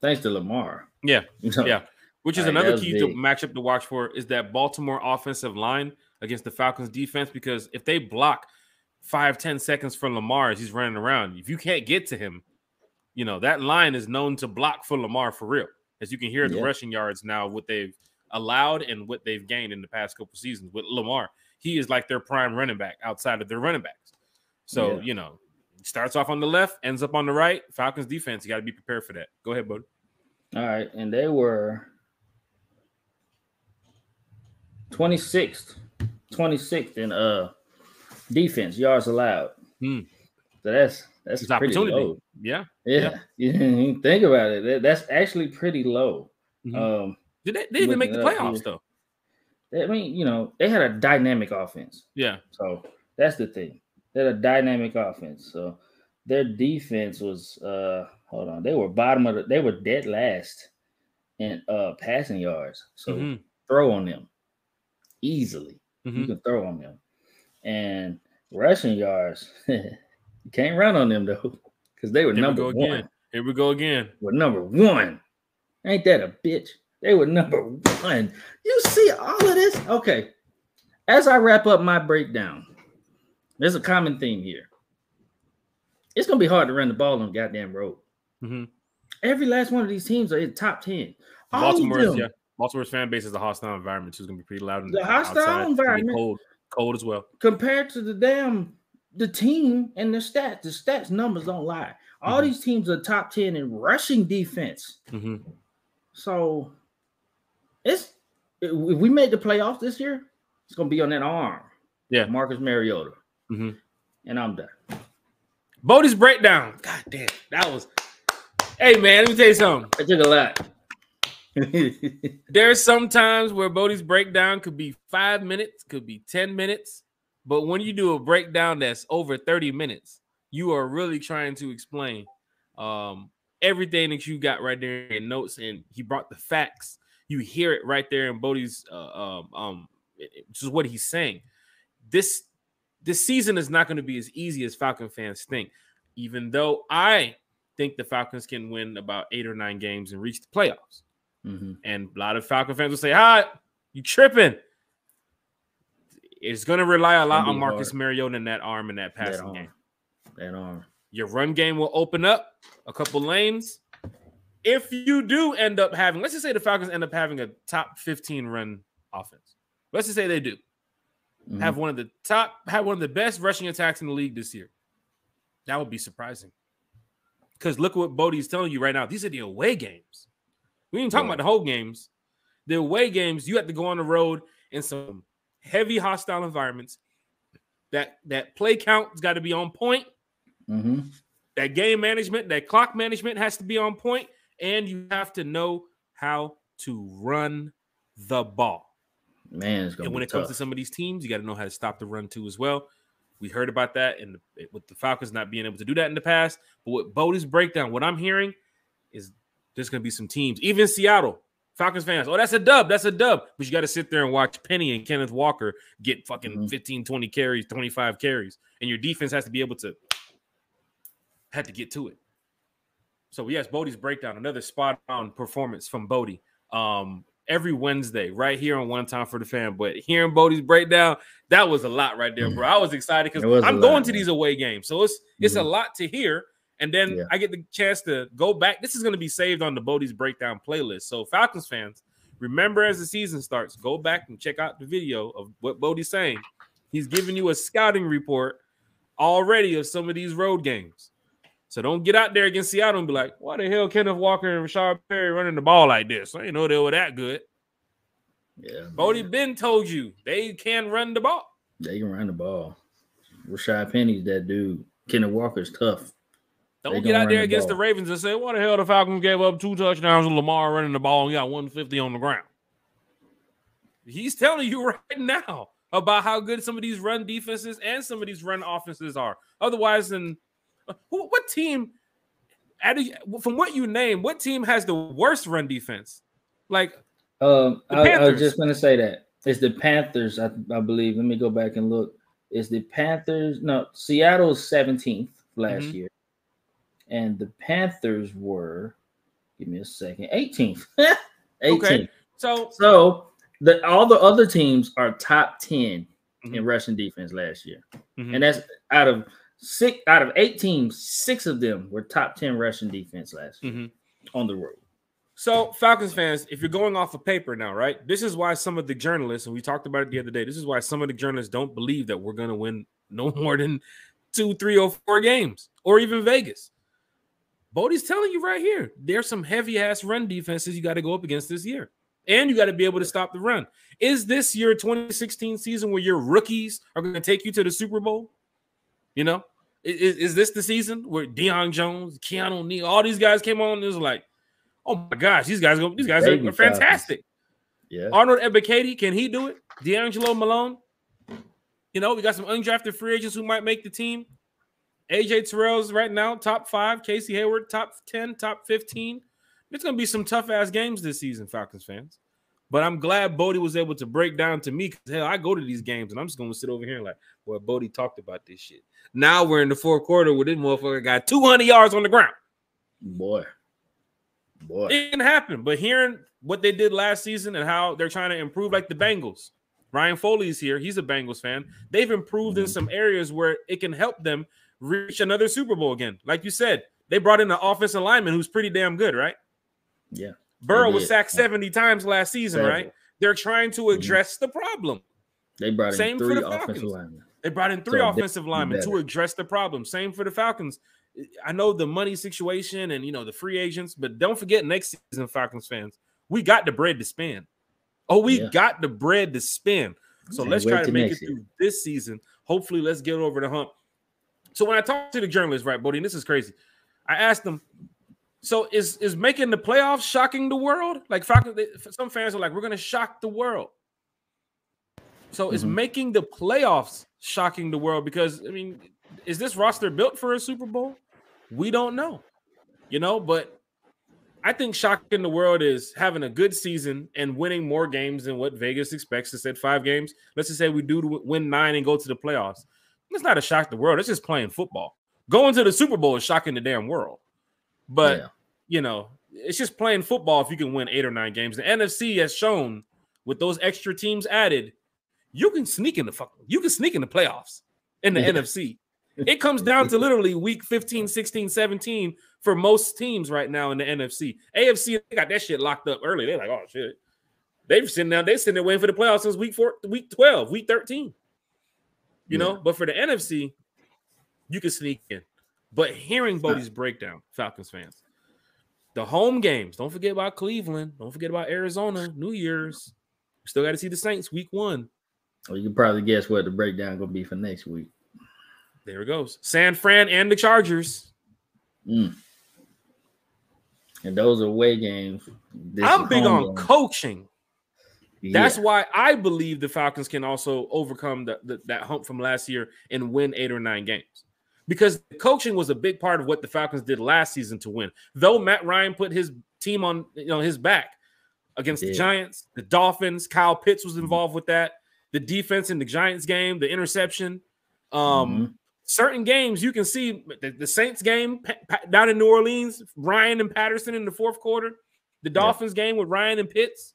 B: thanks to Lamar.
A: Yeah.
B: You know?
A: Yeah. Which is
B: Like,
A: another key to
B: big.
A: matchup to watch for is that Baltimore offensive line against the Falcons defense. Because if they block five, 10 seconds for Lamar as he's running around, if you can't get to him, you know, that line is known to block for Lamar for real. As you can hear the rushing yards now, what they've allowed and what they've gained in the past couple seasons with Lamar. He is like their prime running back outside of their running backs. So,
B: Yeah.
A: you know, starts off on the left, ends up on the right. Falcons defense, you got to be prepared for that. Go ahead, bud.
B: All right, and they were 26th, 26th in uh defense yards allowed.
A: Hmm.
B: So that's that's
A: It's
B: pretty
A: opportunity.
B: low.
A: Yeah.
B: Yeah, you think about it. that- That's actually pretty low.
A: Mhm.
B: Um,
A: Did they, they even make the playoffs though?
B: I mean, you know, they had a dynamic offense.
A: Yeah.
B: So that's the thing. They had a dynamic offense. So their defense was uh hold on, they were bottom of the they were dead last in uh passing yards. So
A: Mhm.
B: throw on them easily. You
A: Mhm.
B: can throw on them. And rushing yards, you can't run on them though, because they were
A: Here we
B: number
A: go
B: one.
A: again. Here we go again.
B: Were number one. Ain't that a bitch? They were number one. You see all of this? Okay. As I wrap up my breakdown, there's a common theme here. It's gonna be hard to run the ball on goddamn road.
A: Mhm.
B: Every last one of these teams are in top 10. All of them.
A: yeah. Baltimore's fan base is a hostile environment. too. It's gonna be pretty loud. in
B: The hostile
A: outside. It's gonna be
B: environment.
A: Cold, cold as well.
B: compared to the damn the team and the stats. The stats numbers don't lie. All
A: Mhm.
B: these teams are top 10 in rushing defense.
A: hmm
B: So it's if we make the playoffs this year, it's gonna be on that arm.
A: Yeah.
B: Marcus Mariota.
A: Mhm.
B: And I'm done.
A: Bodie's breakdown. God damn, that was. Hey man, let me tell you something.
B: I took a lot.
A: There's sometimes where Bodie's breakdown could be five minutes, could be 10 minutes. But when you do a breakdown that's over 30 minutes, you are really trying to explain um, everything that you got right there in notes. And he brought the facts. You hear it right there in Bodie's uh, um, um, just what he's saying. This this season is not going to be as easy as Falcon fans think. Even though I think the Falcons can win about eight or nine games and reach the playoffs. Mm-hmm. And a lot of Falcon fans will say, "Hi, you tripping?" It's going to rely a lot on Marcus hard. Mariota and that arm and that passing that game.
B: That arm.
A: Your run game will open up a couple lanes. If you do end up having, let's just say the Falcons end up having a top 15 run offense. Let's just say they do. Mm-hmm. Have one of the top, have one of the best rushing attacks in the league this year. That would be surprising. Because look what Bodie's telling you right now. These are the away games. We ain't talking about the whole games. The away games, you have to go on the road in some heavy hostile environments. That that play count's got to be on point. Mm-hmm. That game management, that clock management has to be on point, and you have to know how to run the ball.
B: Man, it's
A: and when it
B: tough.
A: comes to some of these teams, you got to know how to stop the run too as well. We heard about that, and with the Falcons not being able to do that in the past. But with Bodie's breakdown, what I'm hearing is there's going to be some teams, even Seattle Falcons fans. Oh, that's a dub. That's a dub. But you got to sit there and watch Penny and Kenneth Walker get fucking mm-hmm. 15, 20 carries, 25 carries, and your defense has to be able to had to get to it. So yes, Bodie's breakdown, another spot on performance from Bodie. Um, every Wednesday, right here on One Time for the Fan. But hearing Bodie's breakdown, that was a lot right there, bro. I was excited because I'm going lot, to man. these away games, so it's it's mm-hmm. a lot to hear. And then yeah. I get the chance to go back. This is going to be saved on the Bodie's breakdown playlist. So Falcons fans, remember as the season starts, go back and check out the video of what Bodie's saying. He's giving you a scouting report already of some of these road games. So don't get out there against Seattle and be like, why the hell Kenneth Walker and Rashaad Penny running the ball like this? I didn't know they were that good.
B: Yeah.
A: Bodie Ben told you they can run the ball.
B: They can run the ball. Rashaad Penny's that dude. Kenneth Walker's tough.
A: Don't get out there the against ball. the Ravens and say, "What the hell? The Falcons gave up two touchdowns and Lamar running the ball and got 150 on the ground." He's telling you right now about how good some of these run defenses and some of these run offenses are. Otherwise, then what team, from what you name, what team has the worst run defense? Like,
B: um, I, I, was just going to say that it's the Panthers. I, I, believe. Let me go back and look. It's the Panthers. No, Seattle's 17th last mm-hmm. year, and the Panthers were. Give me a second. 18th. 18th. Okay.
A: So,
B: so the all the other teams are top 10 mm-hmm. in rushing defense last year, mm-hmm. and that's out of six out of eight teams, six of them were top 10 rushing defense last year mm-hmm. on the road.
A: So, Falcons fans, if you're going off of paper now, right? This is why some of the journalists, and we talked about it the other day, this is why some of the journalists don't believe that we're going to win no more than two, three, or four games, or even Vegas. Bodie's telling you right here, there's some heavy ass run defenses you got to go up against this year. And you got to be able to stop the run. Is this your 2016 season where your rookies are going to take you to the Super Bowl? You know, is, is this the season where Deion Jones, Keanu Neal, all these guys came on? and It was like, oh my gosh, these guys go, these guys are, are fantastic.
B: Yeah.
A: Arnold Ebiketie, can he do it? DeAngelo Malone. You know, we got some undrafted free agents who might make the team. AJ Terrell's right now top five. Casey Hayward top 10, top 15. It's gonna be some tough ass games this season, Falcons fans. But I'm glad Bodie was able to break down to me because hell, I go to these games and I'm just gonna sit over here and like, boy, Bodie talked about this shit. Now we're in the fourth quarter where this motherfucker got 200 yards on the ground.
B: Boy, boy,
A: it can happen. But hearing what they did last season and how they're trying to improve, like the Bengals. Ryan Foley's here. He's a Bengals fan. They've improved mm-hmm. in some areas where it can help them reach another Super Bowl again. Like you said, they brought in an offensive lineman who's pretty damn good, right?
B: Yeah.
A: Burrow was sacked 70 times last season, right? They're trying to mm-hmm. address mm-hmm. the problem.
B: They brought in Same three for the offensive linemen.
A: They brought in three so offensive linemen to address the problem. Same for the Falcons. I know the money situation and you know the free agents, but don't forget next season, Falcons fans, we got the bread to spend. Oh, we yeah. got the bread to spend. So let's try to make it through this season. Hopefully, let's get over the hump. So when I talked to the journalist, right, Bodie, and this is crazy, I asked them, So is is making the playoffs shocking the world? Like some fans are like, we're gonna shock the world. So mm-hmm. is making the playoffs shocking the world? Because I mean, is this roster built for a Super Bowl? We don't know, you know. But I think shocking the world is having a good season and winning more games than what Vegas expects. They said five games. Let's just say we do win nine and go to the playoffs. It's not a shock to the world. It's just playing football. Going to the Super Bowl is shocking the damn world. But yeah. you know, it's just playing football if you can win eight or nine games. The NFC has shown with those extra teams added, you can sneak in the fuck, you can sneak in the playoffs in the yeah. NFC. It comes down to literally week 15, 16, 17 for most teams right now in the NFC. AFC they got that shit locked up early. They're like, oh shit. They've sitting down, they're sitting there waiting for the playoffs since week four, week 12, week 13. You yeah. know, but for the NFC, you can sneak in. But hearing Bodie's breakdown, Falcons fans, the home games, don't forget about Cleveland, don't forget about Arizona, New Year's. We still got to see the Saints week one.
B: Well, you can probably guess what the breakdown gonna be for next week.
A: There it goes. San Fran and the Chargers.
B: Mm. And those are away games.
A: This I'm big on game. coaching. Yeah. That's why I believe the Falcons can also overcome the, the, that hump from last year and win eight or nine games. Because coaching was a big part of what the Falcons did last season to win. Though Matt Ryan put his team on you know his back against the Giants, the Dolphins, Kyle Pitts was mm-hmm. involved mm-hmm. with that. The defense in the Giants game, the interception. Um, mm-hmm certain games you can see the, the Saints game down in New Orleans, Ryan and Patterson in the fourth quarter, the Dolphins game with Ryan and Pitts.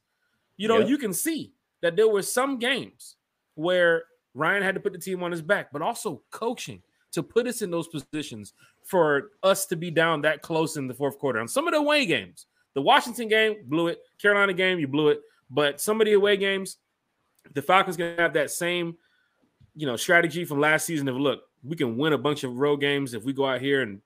A: You know, you can see that there were some games where Ryan had to put the team on his back, but also coaching to put us in those positions for us to be down that close in the fourth quarter. On some of the away games, the Washington game blew it, Carolina game you blew it, but some of the away games, the Falcons gonna have that same, you know, strategy from last season of look, we can win a bunch of road games if we go out here and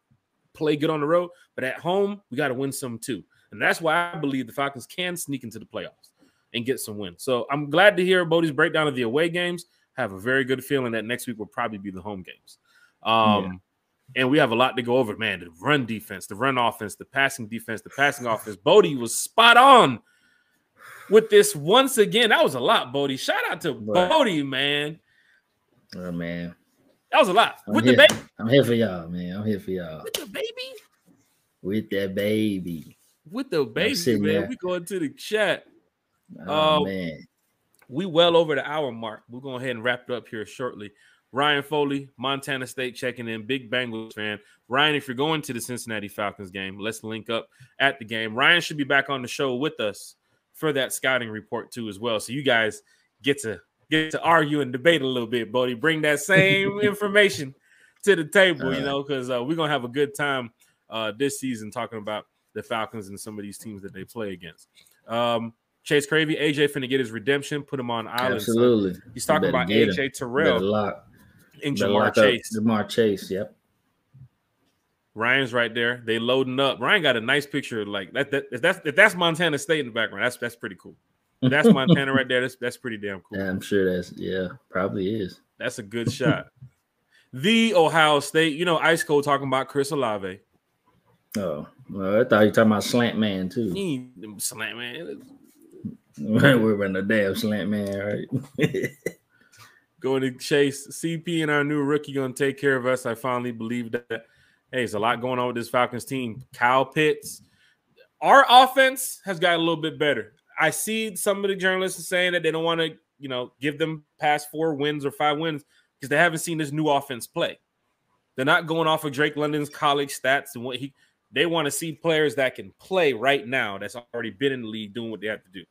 A: play good on the road. But at home, we got to win some too. And that's why I believe the Falcons can sneak into the playoffs and get some wins. So I'm glad to hear Bodie's breakdown of the away games. have a very good feeling that next week will probably be the home games. Um, yeah. And we have a lot to go over, man. The run defense, the run offense, the passing defense, the passing offense. Bodie was spot on with this once again. That was a lot, Bodie. Shout out to Bodie, man.
B: Oh man.
A: That was a lot.
B: I'm
A: with
B: here,
A: the baby.
B: I'm here for y'all, man. I'm here for y'all.
A: With the baby.
B: With that baby.
A: With the baby, man. There. We going to the chat.
B: Oh uh, man.
A: We well over the hour mark. We're going ahead and wrap it up here shortly. Ryan Foley, Montana State checking in. Big Bengals fan. Ryan, if you're going to the Cincinnati Falcons game, let's link up at the game. Ryan should be back on the show with us for that scouting report too, as well. So you guys get to get to argue and debate a little bit, Bodie. Bring that same information to the table, you know, because uh, we're gonna have a good time uh, this season talking about the Falcons and some of these teams that they play against. Um, Chase Cravey, AJ finna get his redemption, put him on island.
B: Absolutely.
A: So he's talking about AJ him. Terrell and Ja'Marr Chase.
B: Ja'Marr Chase, yep.
A: Ryan's right there. They loading up. Ryan got a nice picture like that. that if that's if that's Montana State in the background, that's that's pretty cool. That's Montana right there. That's that's pretty damn cool.
B: Yeah, I'm sure that's yeah, probably is.
A: That's a good shot. the Ohio State, you know, Ice Cold talking about Chris Olave.
B: Oh, well, I thought you were talking about Slant Man too.
A: He, slant Man.
B: We're running a damn Slant Man, right?
A: Going to chase CP and our new rookie going to take care of us. I finally believe that. Hey, there's a lot going on with this Falcons team. Kyle Pitts. Our offense has got a little bit better. I see some of the journalists saying that they don't want to, you know, give them past four wins or five wins because they haven't seen this new offense play. They're not going off of Drake London's college stats and what he. They want to see players that can play right now. That's already been in the league doing what they have to do.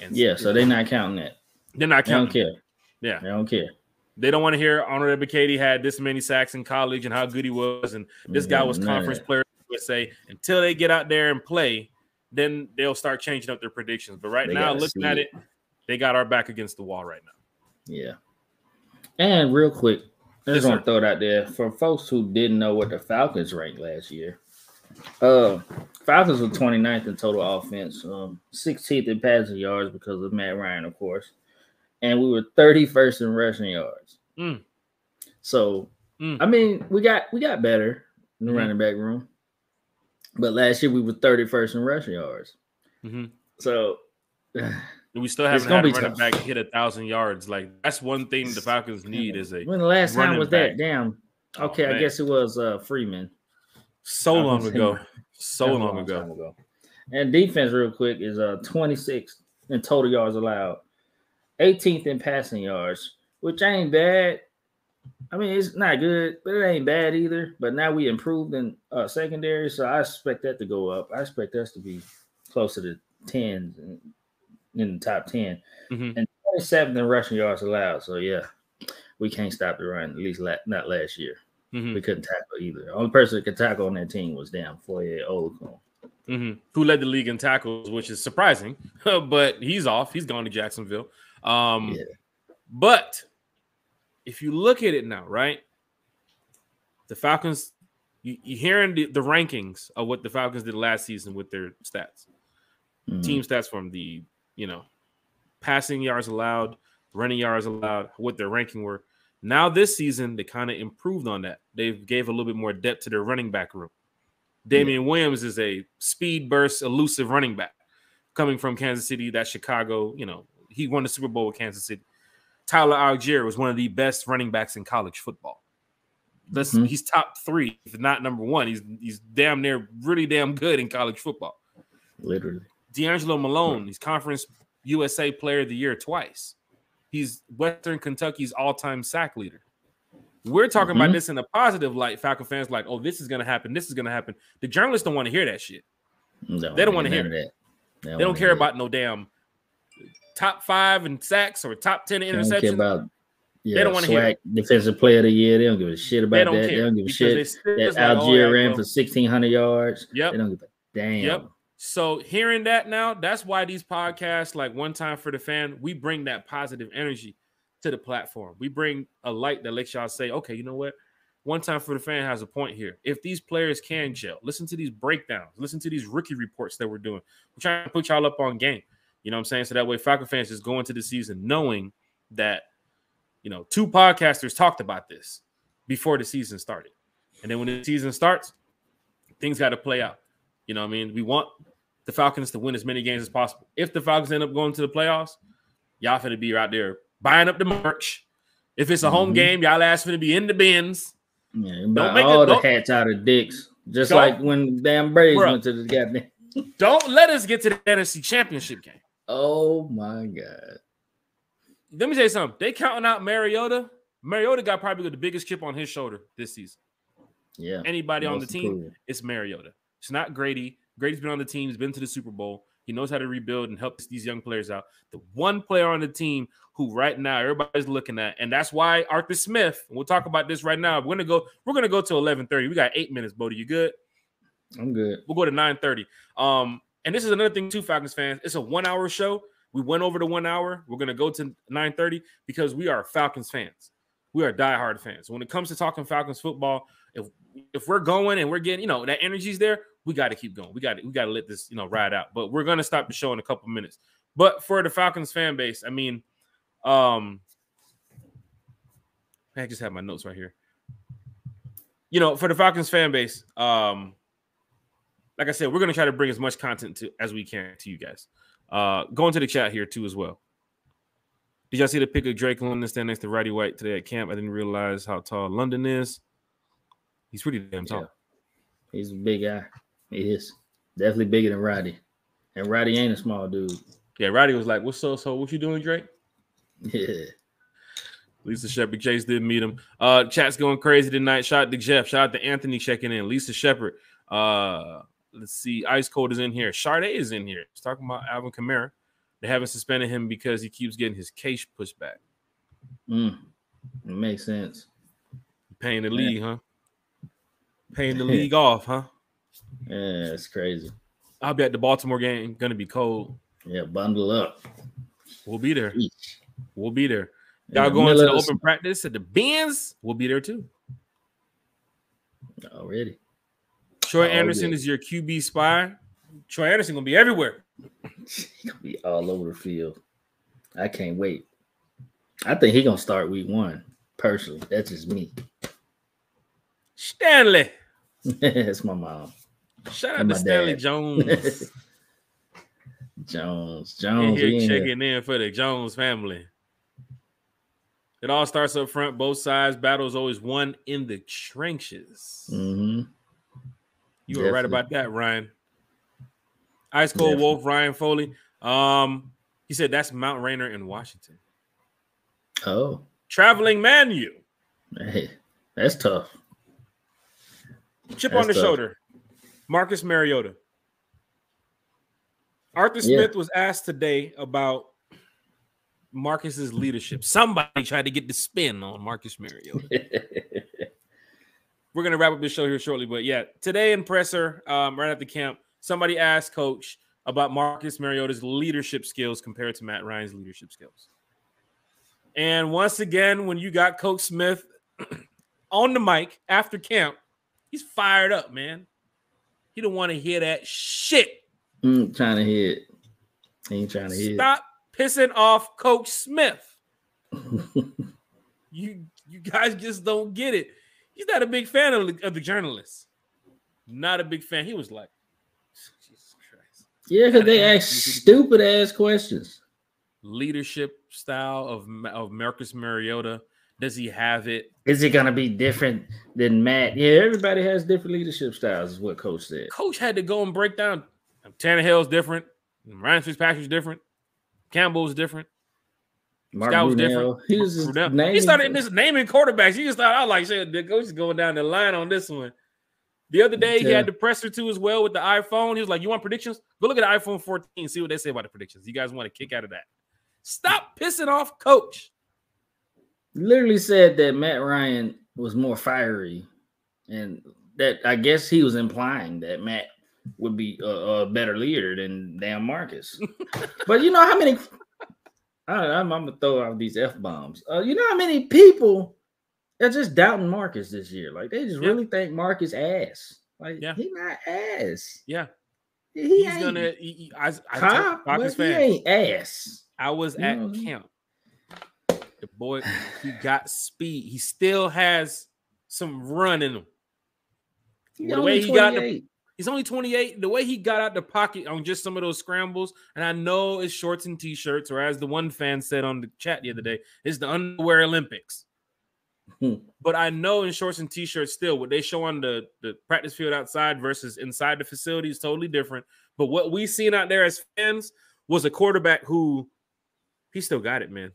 B: And yeah, so they're not counting that.
A: They're not counting.
B: They don't care.
A: Yeah,
B: they don't care.
A: They don't want to hear Arnold Ebiketie had this many sacks in college and how good he was, and this guy mm, was conference player. Would say until they get out there and play, then they'll start changing up their predictions. But right they now, looking at it. it, they got our back against the wall right now.
B: Yeah. And real quick, I just yes, want to throw it out there for folks who didn't know what the Falcons ranked last year. Uh, Falcons were 29th in total offense, um, 16th in passing yards because of Matt Ryan, of course, and we were 31st in rushing yards.
A: Mm.
B: So, mm. I mean, we got we got better in the mm. running back room. But last year we were 31st in rushing yards.
A: hmm
B: So
A: We still haven't had a running
B: tough.
A: back hit a thousand yards. Like that's one thing the Falcons need is a
B: when the last time was
A: back.
B: that? Damn.
A: Oh,
B: Okay, I guess it was uh Freeman.
A: So long ago. So
B: a
A: long ago.
B: ago. And defense, real quick, is uh 26 in total yards allowed, 18th in passing yards, which ain't bad. I mean, it's not good, but it ain't bad either. But now we improved in uh, secondary, so I expect that to go up. I expect us to be closer to tens in, in the top 10
A: Mhm.
B: and 27th in rushing yards allowed. So yeah, we can't stop the run. At least la- not last year.
A: Mhm.
B: We couldn't tackle either. The only person that could tackle on that team was damn Foye Oluokun.
A: hmm Who led the league in tackles, which is surprising, but he's off. He's gone to Jacksonville. Um,
B: Yeah.
A: But if you look at it now, right, the Falcons, you, you're hearing the, the rankings of what the Falcons did last season with their stats,
B: Mhm.
A: team stats from the you know passing yards allowed, running yards allowed, what their ranking were. Now this season they kind of improved on that. They gave a little bit more depth to their running back room. Damien Williams is a speed burst, elusive running back coming from Kansas City. That Chicago, you know, he won the Super Bowl with Kansas City. Tyler Allgeier was one of the best running backs in college football. That's
B: Mhm.
A: he's top three, if not number one. He's he's damn near really damn good in college football.
B: Literally.
A: DeAngelo Malone, he's conference USA player of the year twice. He's Western Kentucky's all-time sack leader. We're talking about
B: Mhm.
A: this in a positive light. Falcon fans like, oh, this is gonna happen. This is gonna happen. The journalists don't want to hear that shit.
B: No,
A: They don't wanna hear
B: none of that.
A: They don't care about no damn top five and sacks or top ten
B: They don't
A: interceptions.
B: about. Yeah,
A: don't wanna hear
B: defensive player of the year. They don't give a shit about
A: They
B: that.
A: care
B: They don't give a
A: because
B: shit. That
A: like, oh,
B: Allgeier
A: yeah,
B: ran for sixteen hundred yards.
A: Yep.
B: They don't give a damn.
A: Yep. So hearing that now, that's why these podcasts, like one time for the fan, we bring that positive energy to the platform. We bring a light that lets y'all say, okay, you know what? One time for the fan has a point here. If these players can mm-hmm. gel, listen to these breakdowns, listen to these rookie reports that we're doing. We're trying to put y'all up on game. You know what I'm saying? So that way Falcon fans just go into the season knowing that, you know, two podcasters talked about this before the season started. And then when the season starts, things got to play out. You know what I mean? We want the Falcons to win as many games as possible. If the Falcons end up going to the playoffs, y'all finna be out there buying up the merch. If it's a home
B: Mhm.
A: game, y'all ass finna be in the bins.
B: Yeah, buy
A: make
B: all
A: it-
B: the
A: don't-
B: hats out of dicks, just like when damn Braves
A: Bruh.
B: went to the goddamn.
A: Don't let us get to the NFC Championship game.
B: Oh my god!
A: Let me tell you something. They counting out Mariota. Mariota got probably the biggest chip on his shoulder this season.
B: Yeah,
A: Anybody on the team,
B: improved.
A: it's Mariota. It's not Grady. Grady's been on the team. He's been to the Super Bowl. He knows how to rebuild and help these young players out. The one player on the team who right now everybody's looking at, and that's why Arthur Smith. And we'll talk about this right now. We're gonna go. We're gonna go to eleven thirty. We got eight minutes, Bodie. You good?
B: I'm good.
A: We'll go to nine thirty. Um, and this is another thing too, Falcons fans. It's a one hour show. We went over to one hour. We're gonna go to nine thirty because we are Falcons fans. We are diehard fans. When it comes to talking Falcons football, if if we're going and we're getting, you know, that energy's there, we got to keep going. We got to we got to let this, you know, ride out. But we're gonna stop the show in a couple minutes. But for the Falcons fan base, I mean, um, I just have my notes right here. You know, for the Falcons fan base, um, like I said, we're gonna try to bring as much content to as we can to you guys. Uh, go into the chat here too as well. Did y'all see the pic of Drake London stand next to Roddy White today at camp? I didn't realize how tall London is. He's pretty damn tall.
B: Yeah. He's a big guy. He is definitely bigger than Roddy, and Roddy ain't a small dude.
A: Yeah, Roddy was like, "What's so so? What you doing, Drake?"
B: Yeah,
A: Lisa Shepard Chase didn't meet him. Uh, chat's going crazy tonight. Shout out to Jeff. Shout out to Anthony checking in. Lisa Shepard. Uh, let's see. Ice Cold is in here. Sade is in here. He's talking about Alvin Kamara. They haven't suspended him because he keeps getting his case pushed back.
B: Mm, it makes sense.
A: Paying the league, huh? Paying the league off, huh?
B: Yeah, it's crazy.
A: I'll be at the Baltimore game. Gonna be cold.
B: Yeah, bundle up.
A: We'll be there.
B: Each.
A: We'll be there. Y'all
B: the
A: going to the open practice at the Benz? We'll be there too.
B: already.
A: Troy
B: Oh, Andersen
A: is your QB spy. Troy Andersen gonna be everywhere.
B: He gonna be all over the field. I can't wait. I think he gonna start week one. Personally, that's just me.
A: Stanley.
B: That's my mom.
A: Shout out to Stanley
B: dad.
A: Jones.
B: Jones,
A: in
B: Jones,
A: here
B: in here.
A: checking in for the Jones family. It all starts up front, both sides. battles always won in the trenches.
B: Mhm.
A: You were right about that, Ryan. Ice Cold
B: Definitely.
A: Wolf, Ryan Foley. Um, he said that's Mount Rainier in Washington.
B: Oh,
A: Traveling Manu.
B: hey, that's tough.
A: Chip
B: That's
A: on the
B: tough.
A: shoulder. Marcus Mariota. Arthur
B: Yeah.
A: Smith was asked today about Marcus's leadership. Somebody tried to get the spin on Marcus Mariota. We're gonna wrap up this show here shortly, but yeah, today in presser, um, right at the camp, somebody asked Coach about Marcus Mariota's leadership skills compared to Matt Ryan's leadership skills. And once again, when you got Coach Smith on the mic after camp, he's fired up, man. He don't want to hear that shit.
B: Mm, trying to hit. He ain't trying to hit.
A: Stop pissing off Coach Smith. You you guys just don't get it. He's not a big fan of the, of the journalists. Not a big fan. He was like, Jesus Christ.
B: yeah, because they ask stupid ass questions.
A: Leadership style of of Marcus Mariota. Does he have it?
B: Is it gonna be different than Matt? Yeah, everybody has different leadership styles, is what Coach said.
A: Coach had to go and break down. Tannehill's different. Ryan Fitzpatrick's different. Campbell's different.
B: Mark
A: was different.
B: He was just naming-
A: He started just naming quarterbacks. He just thought I like said the coach is going down the line on this one. The other day he
B: Yeah.
A: had the presser too as well with the iPhone. He was like, "You want predictions? Go look at the iPhone 14. See what they say about the predictions. You guys want to kick out of that? Stop pissing off Coach.
B: Literally said that Matt Ryan was more fiery, and that I guess he was implying that Matt would be a, a better leader than damn Marcus. but you know how many? I, I'm, I'm gonna throw out these f bombs. Uh, you know how many people are just doubting Marcus this year? Like they just
A: Yeah.
B: really think Marcus ass. Like
A: Yeah.
B: he not ass.
A: Yeah,
B: He
A: he's
B: ain't
A: gonna. He, he- I, I,
B: but he ain't ass.
A: I was
B: You
A: at
B: know what I mean?
A: camp. The boy, he got speed. He still has some run in him.
B: He
A: The way he got the- He's only 28. The way he got out the pocket on just some of those scrambles, and I know it's shorts and t-shirts, or as the one fan said on the chat the other day, it's the underwear Olympics.
B: Hmm.
A: but I know in shorts and t-shirts still what they show on the, the practice field outside versus inside the facility is totally different. But what we seen out there as fans was a quarterback who he still got it, man.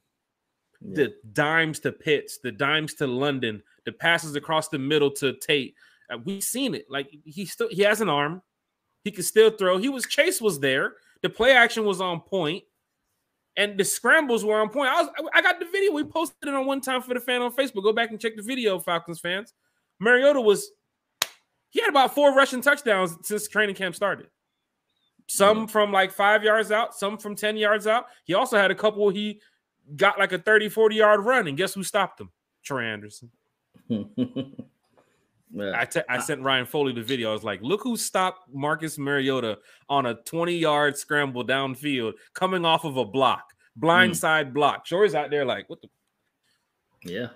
B: Yeah.
A: The dimes to Pitts, the dimes to London, the passes across the middle to Tate. Uh, we've seen it. Like he still he has an arm. He can still throw. He was Chase was there. The play action was on point, and the scrambles were on point. I was I got the video. We posted it on one time for the fan on Facebook. Go back and check the video, Falcons fans. Mariota was he had about four rushing touchdowns since training camp started. Some from like five yards out, some from 10 yards out. He also had a couple he got like a 30, 40 yard run. And guess who stopped him? Troy
B: Andersen.
A: I te- I sent Ryan Foley the video. I was like, look who stopped Marcus Mariota on a 20 yard scramble downfield coming off of a block, blindside block. Troy's out there like, what the
B: yeah.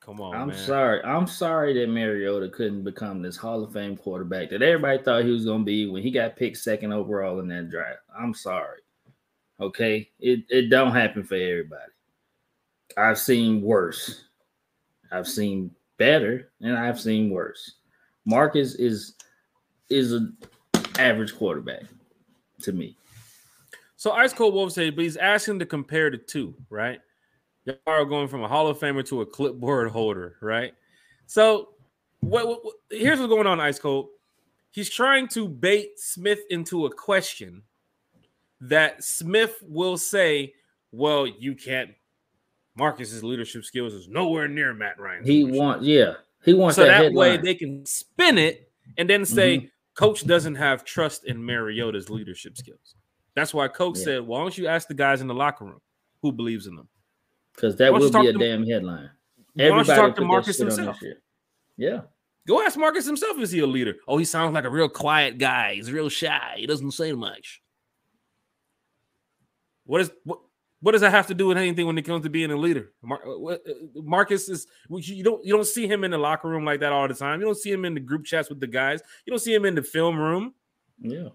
A: come on,
B: I'm
A: man.
B: sorry. I'm sorry that Mariota couldn't become this Hall of Fame quarterback that everybody thought he was going to be when he got picked second overall in that draft. I'm sorry. Okay, it it don't happen for everybody. I've seen worse. I've seen better, and I've seen worse. Marcus is is an average quarterback to me.
A: So Ice Cold Wolf said, but he's asking to compare the two, right? Y'all are going from a Hall of Famer to a clipboard holder, right? So what, what- what- here's what's going on, Ice Cold. He's trying to bait Smith into a question that Smith will say, Well, you can't. Marcus's leadership skills is nowhere near Matt Ryan's.
B: He wants, yeah, he wants
A: so
B: that,
A: that, way they can spin it and then say
B: Mm-hmm.
A: coach doesn't have trust in mariota's leadership skills that's why coach
B: Yeah.
A: said why don't you ask the guys in the locker room who believes in them
B: because that
A: Why don't you
B: will be a
A: to-
B: damn headline.
A: why don't you
B: Everybody
A: talk to marcus
B: shit on that
A: himself.
B: Yeah.
A: go ask marcus himself is he a leader oh he sounds like a real quiet guy he's real shy he doesn't say much what is what What does that have to do with anything when it comes to being a leader? Mar- uh, uh, Marcus is you don't you don't see him in the locker room like that all the time. You don't see him in the group chats with the guys. You don't see him in the film room.
B: Yeah.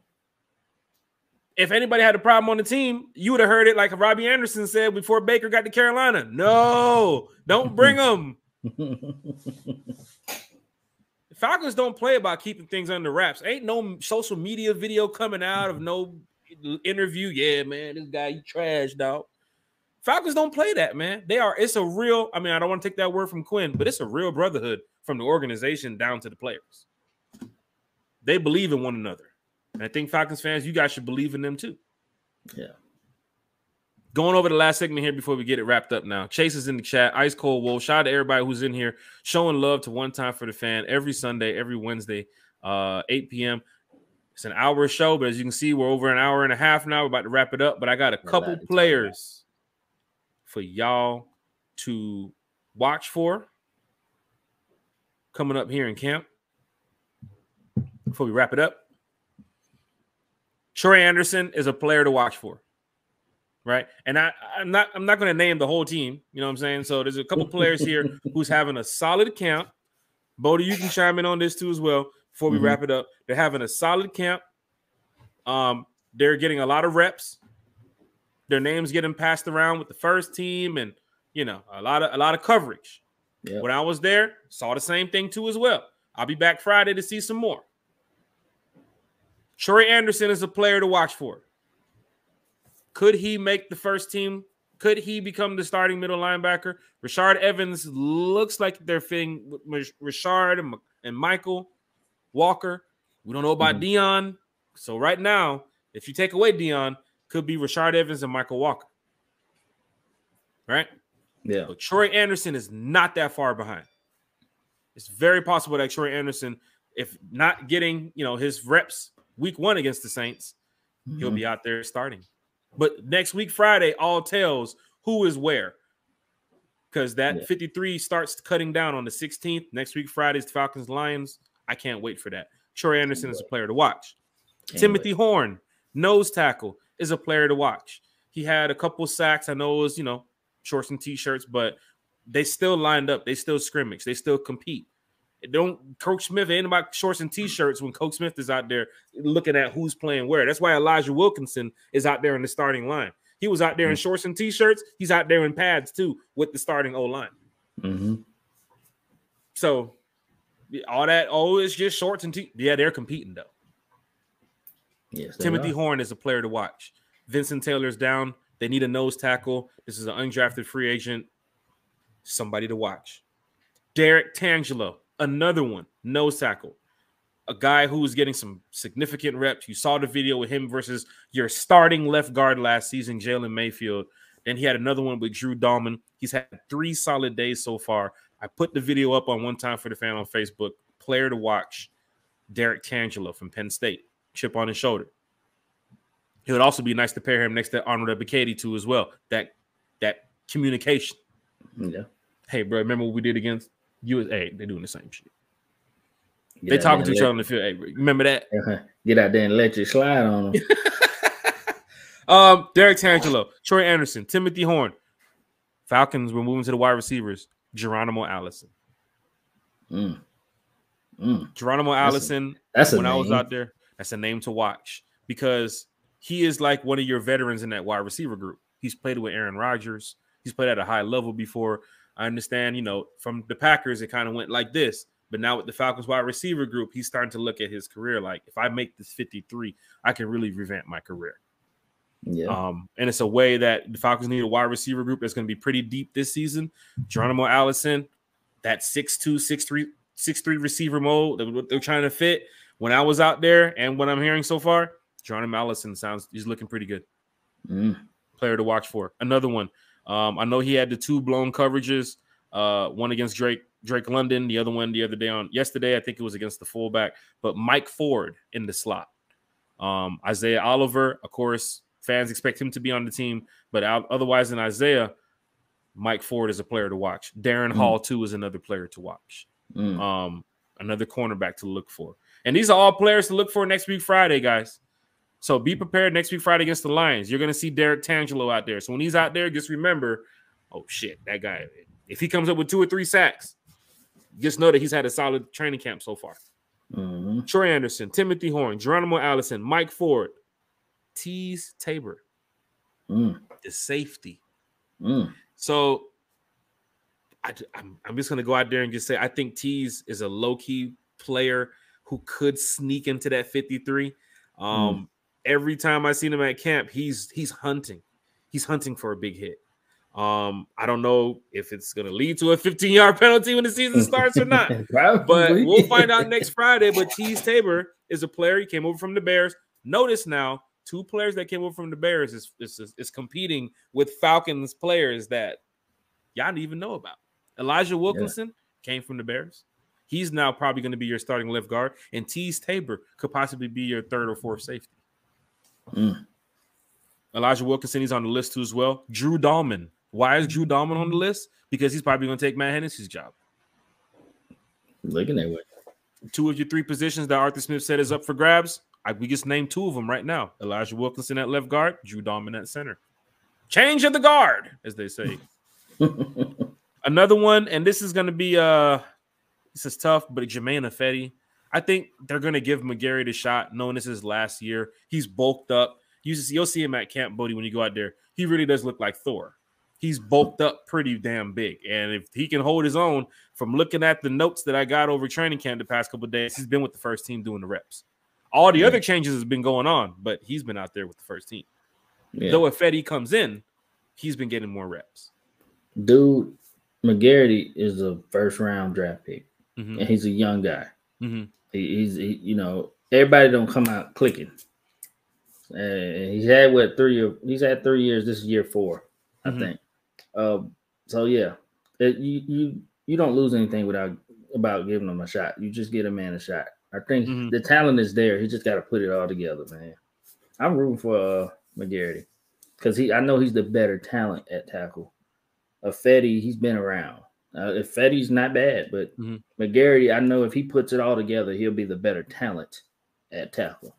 A: If anybody had a problem on the team, you would have heard it like Robbie Anderson said before Baker got to Carolina. No, don't bring them. Falcons don't play about keeping things under wraps. Ain't no social media video coming out of no interview. Yeah, man, this guy you trashed dog. Falcons don't play that, man. They are. It's a real. I mean, I don't want to take that word from Quinn, but it's a real brotherhood from the organization down to the players. They believe in one another, and I think Falcons fans, you guys should believe in them too.
B: Yeah.
A: Going over the last segment here before we get it wrapped up now. Chase is in the chat. Ice Cold Wolf. Shout out to everybody who's in here showing love to One Time for the Fan every Sunday, every Wednesday, uh, 8 p.m. It's an hour show, but as you can see, we're over an hour and a half now. We're about to wrap it up, but I got a couple players for y'all to watch for coming up here in camp before we wrap it up. Troy Andersen is a player to watch for right? And I, I'm not I'm not going to name the whole team. You know what I'm saying? So there's a couple players here who's having a solid camp. Bodie, you can chime in on this too as well before we mm-hmm. wrap it up. They're having a solid camp. Um, they're getting a lot of reps. Their names getting passed around with the first team, and you know a lot of a lot of coverage. Yep. When I was there, saw the same thing too as well. I'll be back Friday to see some more. Troy Andersen is a player to watch for. Could he make the first team? Could he become the starting middle linebacker? Rashaan Evans looks like they're fitting Rashaan and, and Mykal Walker. We don't know about mm-hmm. Deion. So right now, if you take away Deion, could be Rashaan Evans and Mykal Walker. Right?
B: Yeah.
A: But Troy Andersen is not that far behind. It's very possible that Troy Andersen, if not getting, you know, his reps week one against the Saints, mm-hmm. he'll be out there starting. But next week, Friday, all tells who is where. Because that yeah. 53 starts cutting down on the 16th. Next week, Friday's Falcons Lions. I can't wait for that. Troy Andersen is a player to watch. Can't Timothy wait. Horn, nose tackle, is a player to watch. He had a couple sacks. I know it was, you know, shorts and t-shirts, but they still lined up. They still scrimmage. They still compete. Don't Coach Smith ain't about shorts and t-shirts when Coach Smith is out there looking at who's playing where. That's why Elijah Wilkinson is out there in the starting line. He was out there in mm-hmm. shorts and t-shirts. He's out there in pads too with the starting O line.
B: Mm-hmm.
A: So all that, oh, it's just shorts and t. Yeah, they're competing though.
B: Yes,
A: Timothy. Horn is a player to watch. Vincent Taylor's down. They need a nose tackle. This is an undrafted free agent. Somebody to watch. Derrick Tangelo another one, nose tackle, a guy who was getting some significant reps. You saw the video with him versus your starting left guard last season, Jalen Mayfield. Then he had another one with Drew Dalman. He's had three solid days so far. I put the video up on one time for the fan on Facebook. Player to watch, Derrick Tangelo from Penn State, chip on his shoulder. It would also be nice to pair him next to Arnold Ebiketie too, as well. That that communication.
B: Yeah.
A: Hey, bro, remember what we did against USA, they're doing the same shit. Get they talking to each other on the field. Hey, remember that?
B: Uh-huh. Get out there and let you slide on them.
A: um, Derrick Tangelo, Troy Andersen, Timothy Horn. Falcons were moving to the wide receivers. Geronimo Allison.
B: Mm. Mm.
A: Geronimo that's Allison.
B: A, that's
A: when
B: I
A: was out there. That's a name to watch because he is like one of your veterans in that wide receiver group. He's played with Aaron Rodgers. He's played at a high level before. I understand, you know, from the Packers, it kind of went like this. But now with the Falcons wide receiver group, he's starting to look at his career like if I make this 53, I can really revamp my career.
B: Yeah.
A: Um, and it's a way that the Falcons need a wide receiver group that's going to be pretty deep this season. Geronimo Allison, that 6'2, 6'3, 6'3 receiver mode that they're trying to fit. When I was out there and what I'm hearing so far, Geronimo Allison sounds he's looking pretty good.
B: Mm.
A: Player to watch for. Another one, um, I know he had the two blown coverages, uh, one against Drake Drake London, the other one the other day on yesterday. I think it was against the fullback, but Mike Ford in the slot. Um, Isaiah Oliver, of course, fans expect him to be on the team, but otherwise than Isaiah, Mike Ford is a player to watch. Darren mm. Hall too is another player to watch.
B: Mm.
A: Um, another cornerback to look for, and these are all players to look for next week Friday, guys. So be prepared next week Friday against the Lions. You're gonna see Derrick Tangelo out there. So when he's out there, just remember, oh shit, that guy. If he comes up with two or three sacks, just know that he's had a solid training camp so far.
B: Mm-hmm.
A: Troy Andersen, Timothy Horn, Geronimo Allison, Mike Ford, Teez Tabor,
B: Mm.
A: the safety.
B: Mm.
A: So I, am I'm just gonna go out there and just say I think Teez is a low key player who could sneak into that 53. Um, every time I seen him at camp, he's he's hunting, he's hunting for a big hit. Um, I don't know if it's gonna lead to a 15 yard penalty when the season starts or not, but we'll find out next Friday. But Teez Tabor is a player. He came over from the Bears. Notice now, two players that came over from the Bears is is, is competing with Falcons players that y'all didn't even know about. Elijah Wilkinson came from the Bears. He's now probably going to be your starting left guard, and Teez Tabor could possibly be your third or fourth safety.
B: Mm.
A: Elijah Wilkinson, he's on the list too as well. Drew Dalman. Why is Drew Dalman on the list? Because he's probably going to take Matt Hennessy's job.
B: Looking that way.
A: Two of your three positions that Arthur Smith said is up for grabs. I, we just named two of them right now. Elijah Wilkinson at left guard, Drew Dalman at center. Change of the guard, as they say. Another one, and this is going to be uh this is tough, but Jermaine Ifedi. I think they're going to give McGary the shot, knowing this is last year. He's bulked up. You just, you'll see him at Camp Bodie when you go out there. He really does look like Thor. He's bulked up pretty damn big, and if he can hold his own, from looking at the notes that I got over training camp the past couple days, he's been with the first team doing the reps. All the other changes has been going on, but he's been out there with the first team.
B: yeah.
A: Though Ifedi comes in, he's been getting more reps.
B: Dude, McGary is a first round draft pick,
A: Mhm,
B: and he's a young guy.
A: mhm.
B: He, he's he, you know everybody don't come out clicking. And he's had what three year he's had three years. This is year 4 I
A: Mhm.
B: think. Um, so yeah, it, you you you don't lose anything without about giving him a shot. You just get a man a shot. I think
A: Mhm.
B: the talent is there. He just got to put it all together, man. I'm rooting for uh, McGary because he I know he's the better talent at tackle. Ifedi, he's been around. Uh, Ifedi's not bad, but
A: Mhm.
B: McGary, I know if he puts it all together, he'll be the better talent at tackle.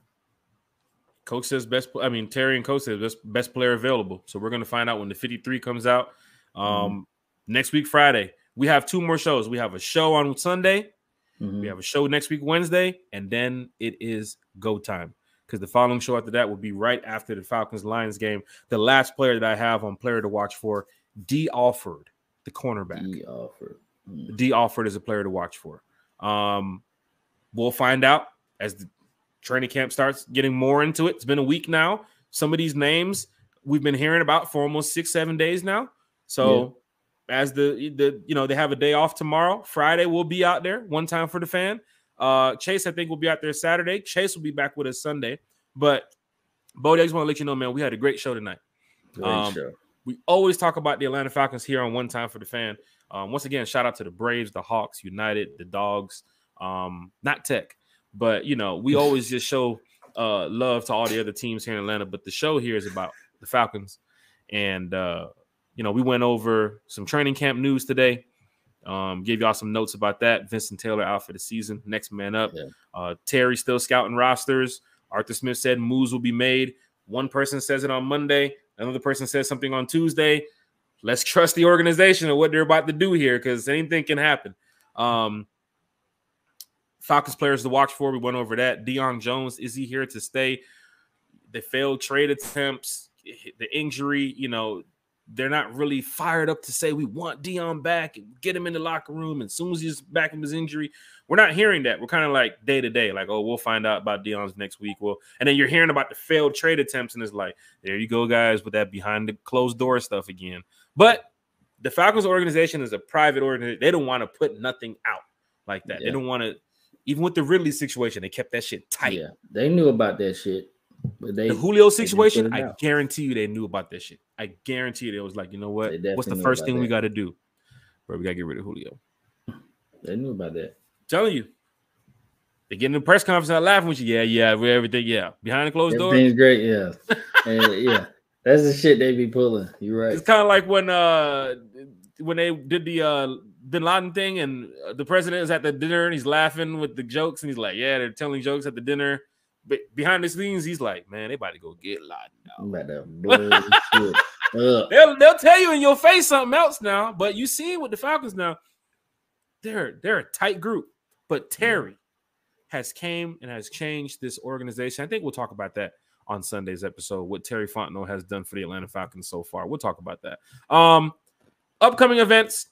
A: Coach says best. I mean, Terry and Coach says best, best player available. So we're gonna find out when the 53 comes out. Um, next week, Friday. We have two more shows. We have a show on Sunday.
B: Mhm.
A: We have a show next week, Wednesday, and then it is go time. Because the following show after that will be right after the Falcons Lions game. The last player that I have on player to watch for, Dee Alford, the cornerback.
B: He offered. Mm.
A: Dee Alford is a player to watch for. Um, we'll find out as the training camp starts getting more into it. It's been a week now. Some of these names we've been hearing about for almost six, seven days now. So as the the you know they have a day off tomorrow, Friday we'll be out there one time for the fan. Uh, Chase I think will be out there Saturday. Chase will be back with us Sunday. But Bodie, I just want to let you know, man, we had a great show tonight.
B: Great
A: Um,
B: show.
A: We always talk about the Atlanta Falcons here on One Time for the Fan. Um, once again, shout out to the Braves, the Hawks, United, the Dogs, um, not Tech, but you know, we always just show uh, love to all the other teams here in Atlanta. But the show here is about the Falcons, and uh, you know, we went over some training camp news today. Um, gave y'all some notes about that. Vincent Taylor out for the season, next man up.
B: Yeah.
A: Uh, Terry still scouting rosters. Arthur Smith said moves will be made. One person says it on Monday. Another person says something on Tuesday. Let's trust the organization and what they're about to do here because anything can happen. Um, Falcons players to watch for. We went over that. Deion Jones, is he here to stay? The failed trade attempts, the injury, you know, they're not really fired up to say we want Deion back and get him in the locker room. And as soon as he's back from his injury, we're not hearing that. We're kind of like day to day, like, oh, we'll find out about Deion's next week. Well, and then you're hearing about the failed trade attempts, and it's like, there you go, guys, with that behind the closed door stuff again. But the Falcons organization is a private organization. They don't want to put nothing out like that. They don't want to, even with the Ridley situation, they kept that shit tight.
B: Yeah, they knew about that shit, but they
A: The Julio situation,
B: it
A: I guarantee you they knew about that shit. I guarantee you they was like, you know what? What's the first thing we got to do? Bro, we got to get rid of Julio.
B: they knew about that.
A: telling you. They get in the press conference and laughing with you. Yeah, yeah, we everything. Yeah, behind the closed door.
B: Everything's great. Yeah, And, yeah. That's the shit they be pulling. You're right.
A: It's kind of like when uh when they did the uh Bin Laden thing, and uh, the president is at the dinner and he's laughing with the jokes, and he's like, "Yeah, they're telling jokes at the dinner." But behind the scenes, he's like, man, they about to go get Laden.
B: I'm about to blow.
A: They'll they'll tell you in your face something else now, but you see it with the Falcons now. They're they're a tight group, but Terry has came and has changed this organization. I think we'll talk about that on Sunday's episode. What Terry Fontenot has done for the Atlanta Falcons so far. We'll talk about that. Um, upcoming events.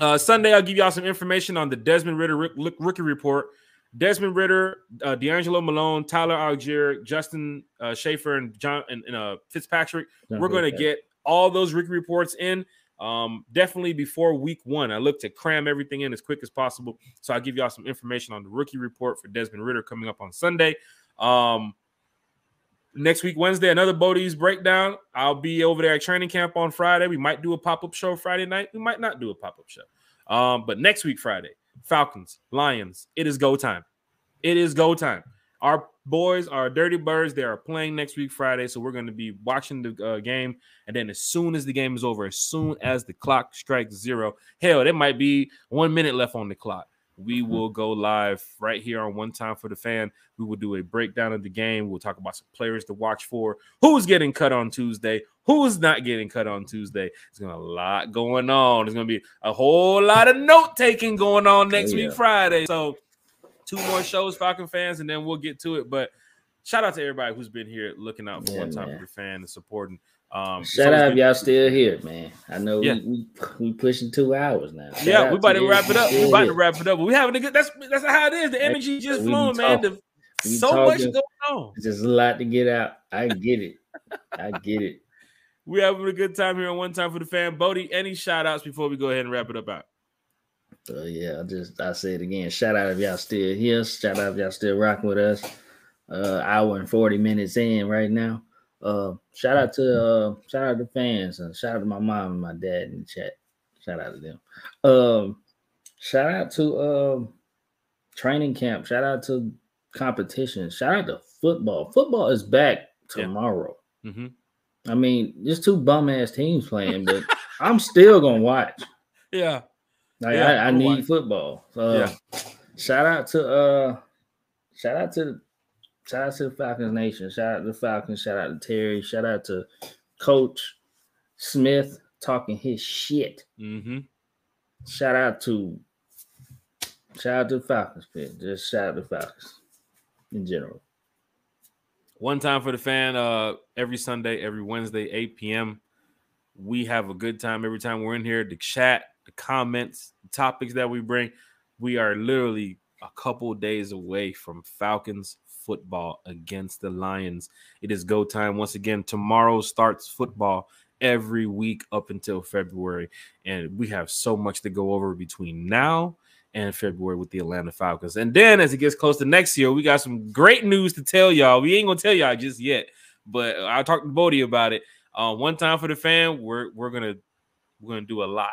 A: Uh, Sunday, I'll give y'all some information on the Desmond Ridder rookie report. Desmond Ridder, uh, DeAngelo Malone, Tyler Allgeier, Justin uh, Shaffer, and John and, and uh, Fitzpatrick. We're going to get all those rookie reports in um, definitely before week one. I look to cram everything in as quick as possible. So I'll give y'all some information on the rookie report for Desmond Ridder coming up on Sunday. Um, next week, Wednesday, another Bodie's breakdown. I'll be over there at training camp on Friday. We might do a pop up show Friday night. We might not do a pop up show. Um, but next week, Friday, Falcons, Lions, it is go time. It is go time. Our boys are Dirty Birds. They are playing next week, Friday. So we're going to be watching the uh, game. And then as soon as the game is over, as soon as the clock strikes zero, hell, there might be one minute left on the clock. We will go live right here on One Time for the Fan. We will do a breakdown of the game. We'll talk about some players to watch for, who's getting cut on Tuesday, who's not getting cut on Tuesday. There's gonna a lot going on. There's gonna be a whole lot of note taking going on next oh, yeah. week, Friday. So two more shows, Falcon fans, and then we'll get to it. But shout out to everybody who's been here looking out for yeah, one time man. for the fan and supporting. Um,
B: shout out, been- y'all still here, man. I know yeah. we, we, we pushing two hours now.
A: Shout yeah, we about to, to wrap it up. We about to wrap it up. But we having a good. That's that's how it is. The energy just flowing, man. The, so talking, much going on.
B: It's just a lot to get out. I get it. I get it.
A: We having a good time here on One Time for the Fan. Bodie, any shout outs before we go ahead and wrap it up out?
B: So yeah, I just I say it again. Shout out if y'all still here. Shout out if y'all still rocking with us. Uh, hour and forty minutes in right now. Uh, shout out to uh, shout out to fans and shout out to my mom and my dad in the chat. Shout out to them. Um, shout out to um, training camp. Shout out to competition. Shout out to football. Football is back tomorrow. Yeah. Mm-hmm. I mean, just two bum ass teams playing, but I'm still gonna watch.
A: Yeah,
B: like yeah, I, I need football. Uh, yeah. Shout out to uh, shout out to shout out to the Falcons Nation. Shout out to the Falcons. Shout out to Terry. Shout out to Coach Smith talking his shit. Mm-hmm. Shout out to shout out to the Falcons, man. Just shout out to Falcons in general.
A: One time for the fan. Uh, every Sunday, every Wednesday, 8 p.m. We have a good time every time we're in here. The chat the comments, the topics that we bring. We are literally a couple days away from Falcons football against the Lions. It is go time once again. Tomorrow starts football every week up until February, and we have so much to go over between now and February with the Atlanta Falcons. And then as it gets close to next year, we got some great news to tell y'all. We ain't gonna tell y'all just yet, but I'll talk to Bodie about it. Uh, one time for the fan, we're we're gonna we're gonna do a lot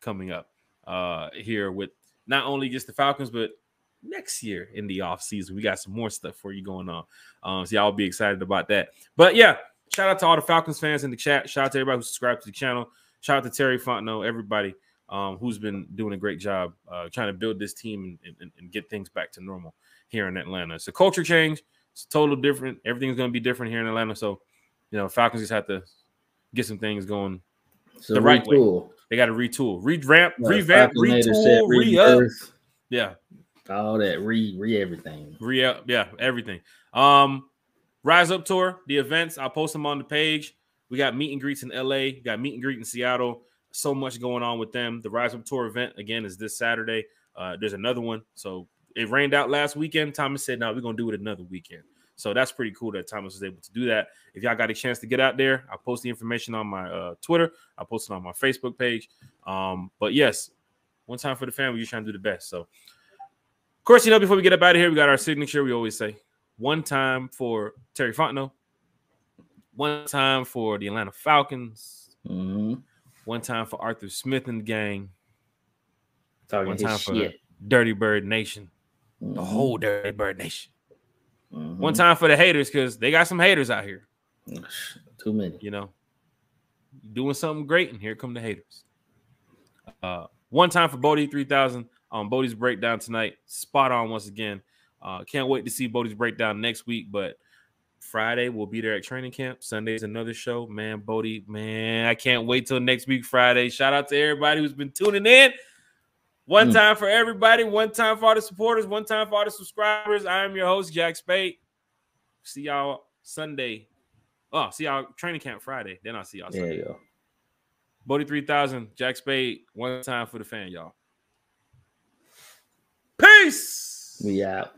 A: coming up uh, here with not only just the Falcons, but next year in the off season. We got some more stuff for you going on. Um, so y'all be excited about that. But yeah, shout out to all the Falcons fans in the chat. Shout out to everybody who subscribed to the channel. Shout out to Terry Fontenot, everybody um, who's been doing a great job uh, trying to build this team and, and, and, get things back to normal here in Atlanta. It's a culture change. It's total different. Everything's going to be different here in Atlanta. So, you know, Falcons just have to get some things going
B: so the right cool. way.
A: They got to retool, revamp, revamp, retool, re up. Yeah,
B: all that re re everything.
A: Re yeah, everything. Um, Rise Up Tour, the events. I'll post them on the page. We got meet and greets in LA. we Got meet and greet in Seattle. So much going on with them. The Rise Up Tour event again is this Saturday. Uh, there's another one. So it rained out last weekend. Thomas said, "No, we're gonna do it another weekend." So that's pretty cool that Thomas was able to do that. If y'all got a chance to get out there, I'll post the information on my uh, Twitter. I'll post it on my Facebook page. Um, but yes, one time for the family, you're trying to do the best. So, course, you know, before we get up out of here, we got our signature. We always say one time for Terry Fontenot, one time for the Atlanta Falcons, mm-hmm. one time for Arthur Smith and the gang,
B: Talking one time for shit.
A: Dirty Bird Nation, mm-hmm. the whole Dirty Bird Nation. Mm-hmm. One time for the haters because they got some haters out here.
B: Too many.
A: You know, doing something great, and here come the haters. Uh, one time for Bodie 3000 on Bodie's breakdown tonight. Spot on once again. Uh, can't wait to see Bodie's breakdown next week, but Friday we'll be there at training camp. Sunday's another show. Man, Bodie, man, I can't wait till next week, Friday. Shout out to everybody who's been tuning in. One mm. time for everybody, one time for all the supporters, one time for all the subscribers. I am your host, Jack Spade. See y'all Sunday. Oh, see y'all training camp Friday. Then I'll see y'all Sunday. Yeah, Bodie 3000, Jack Spade, one time for the fan, y'all. Peace.
B: We out.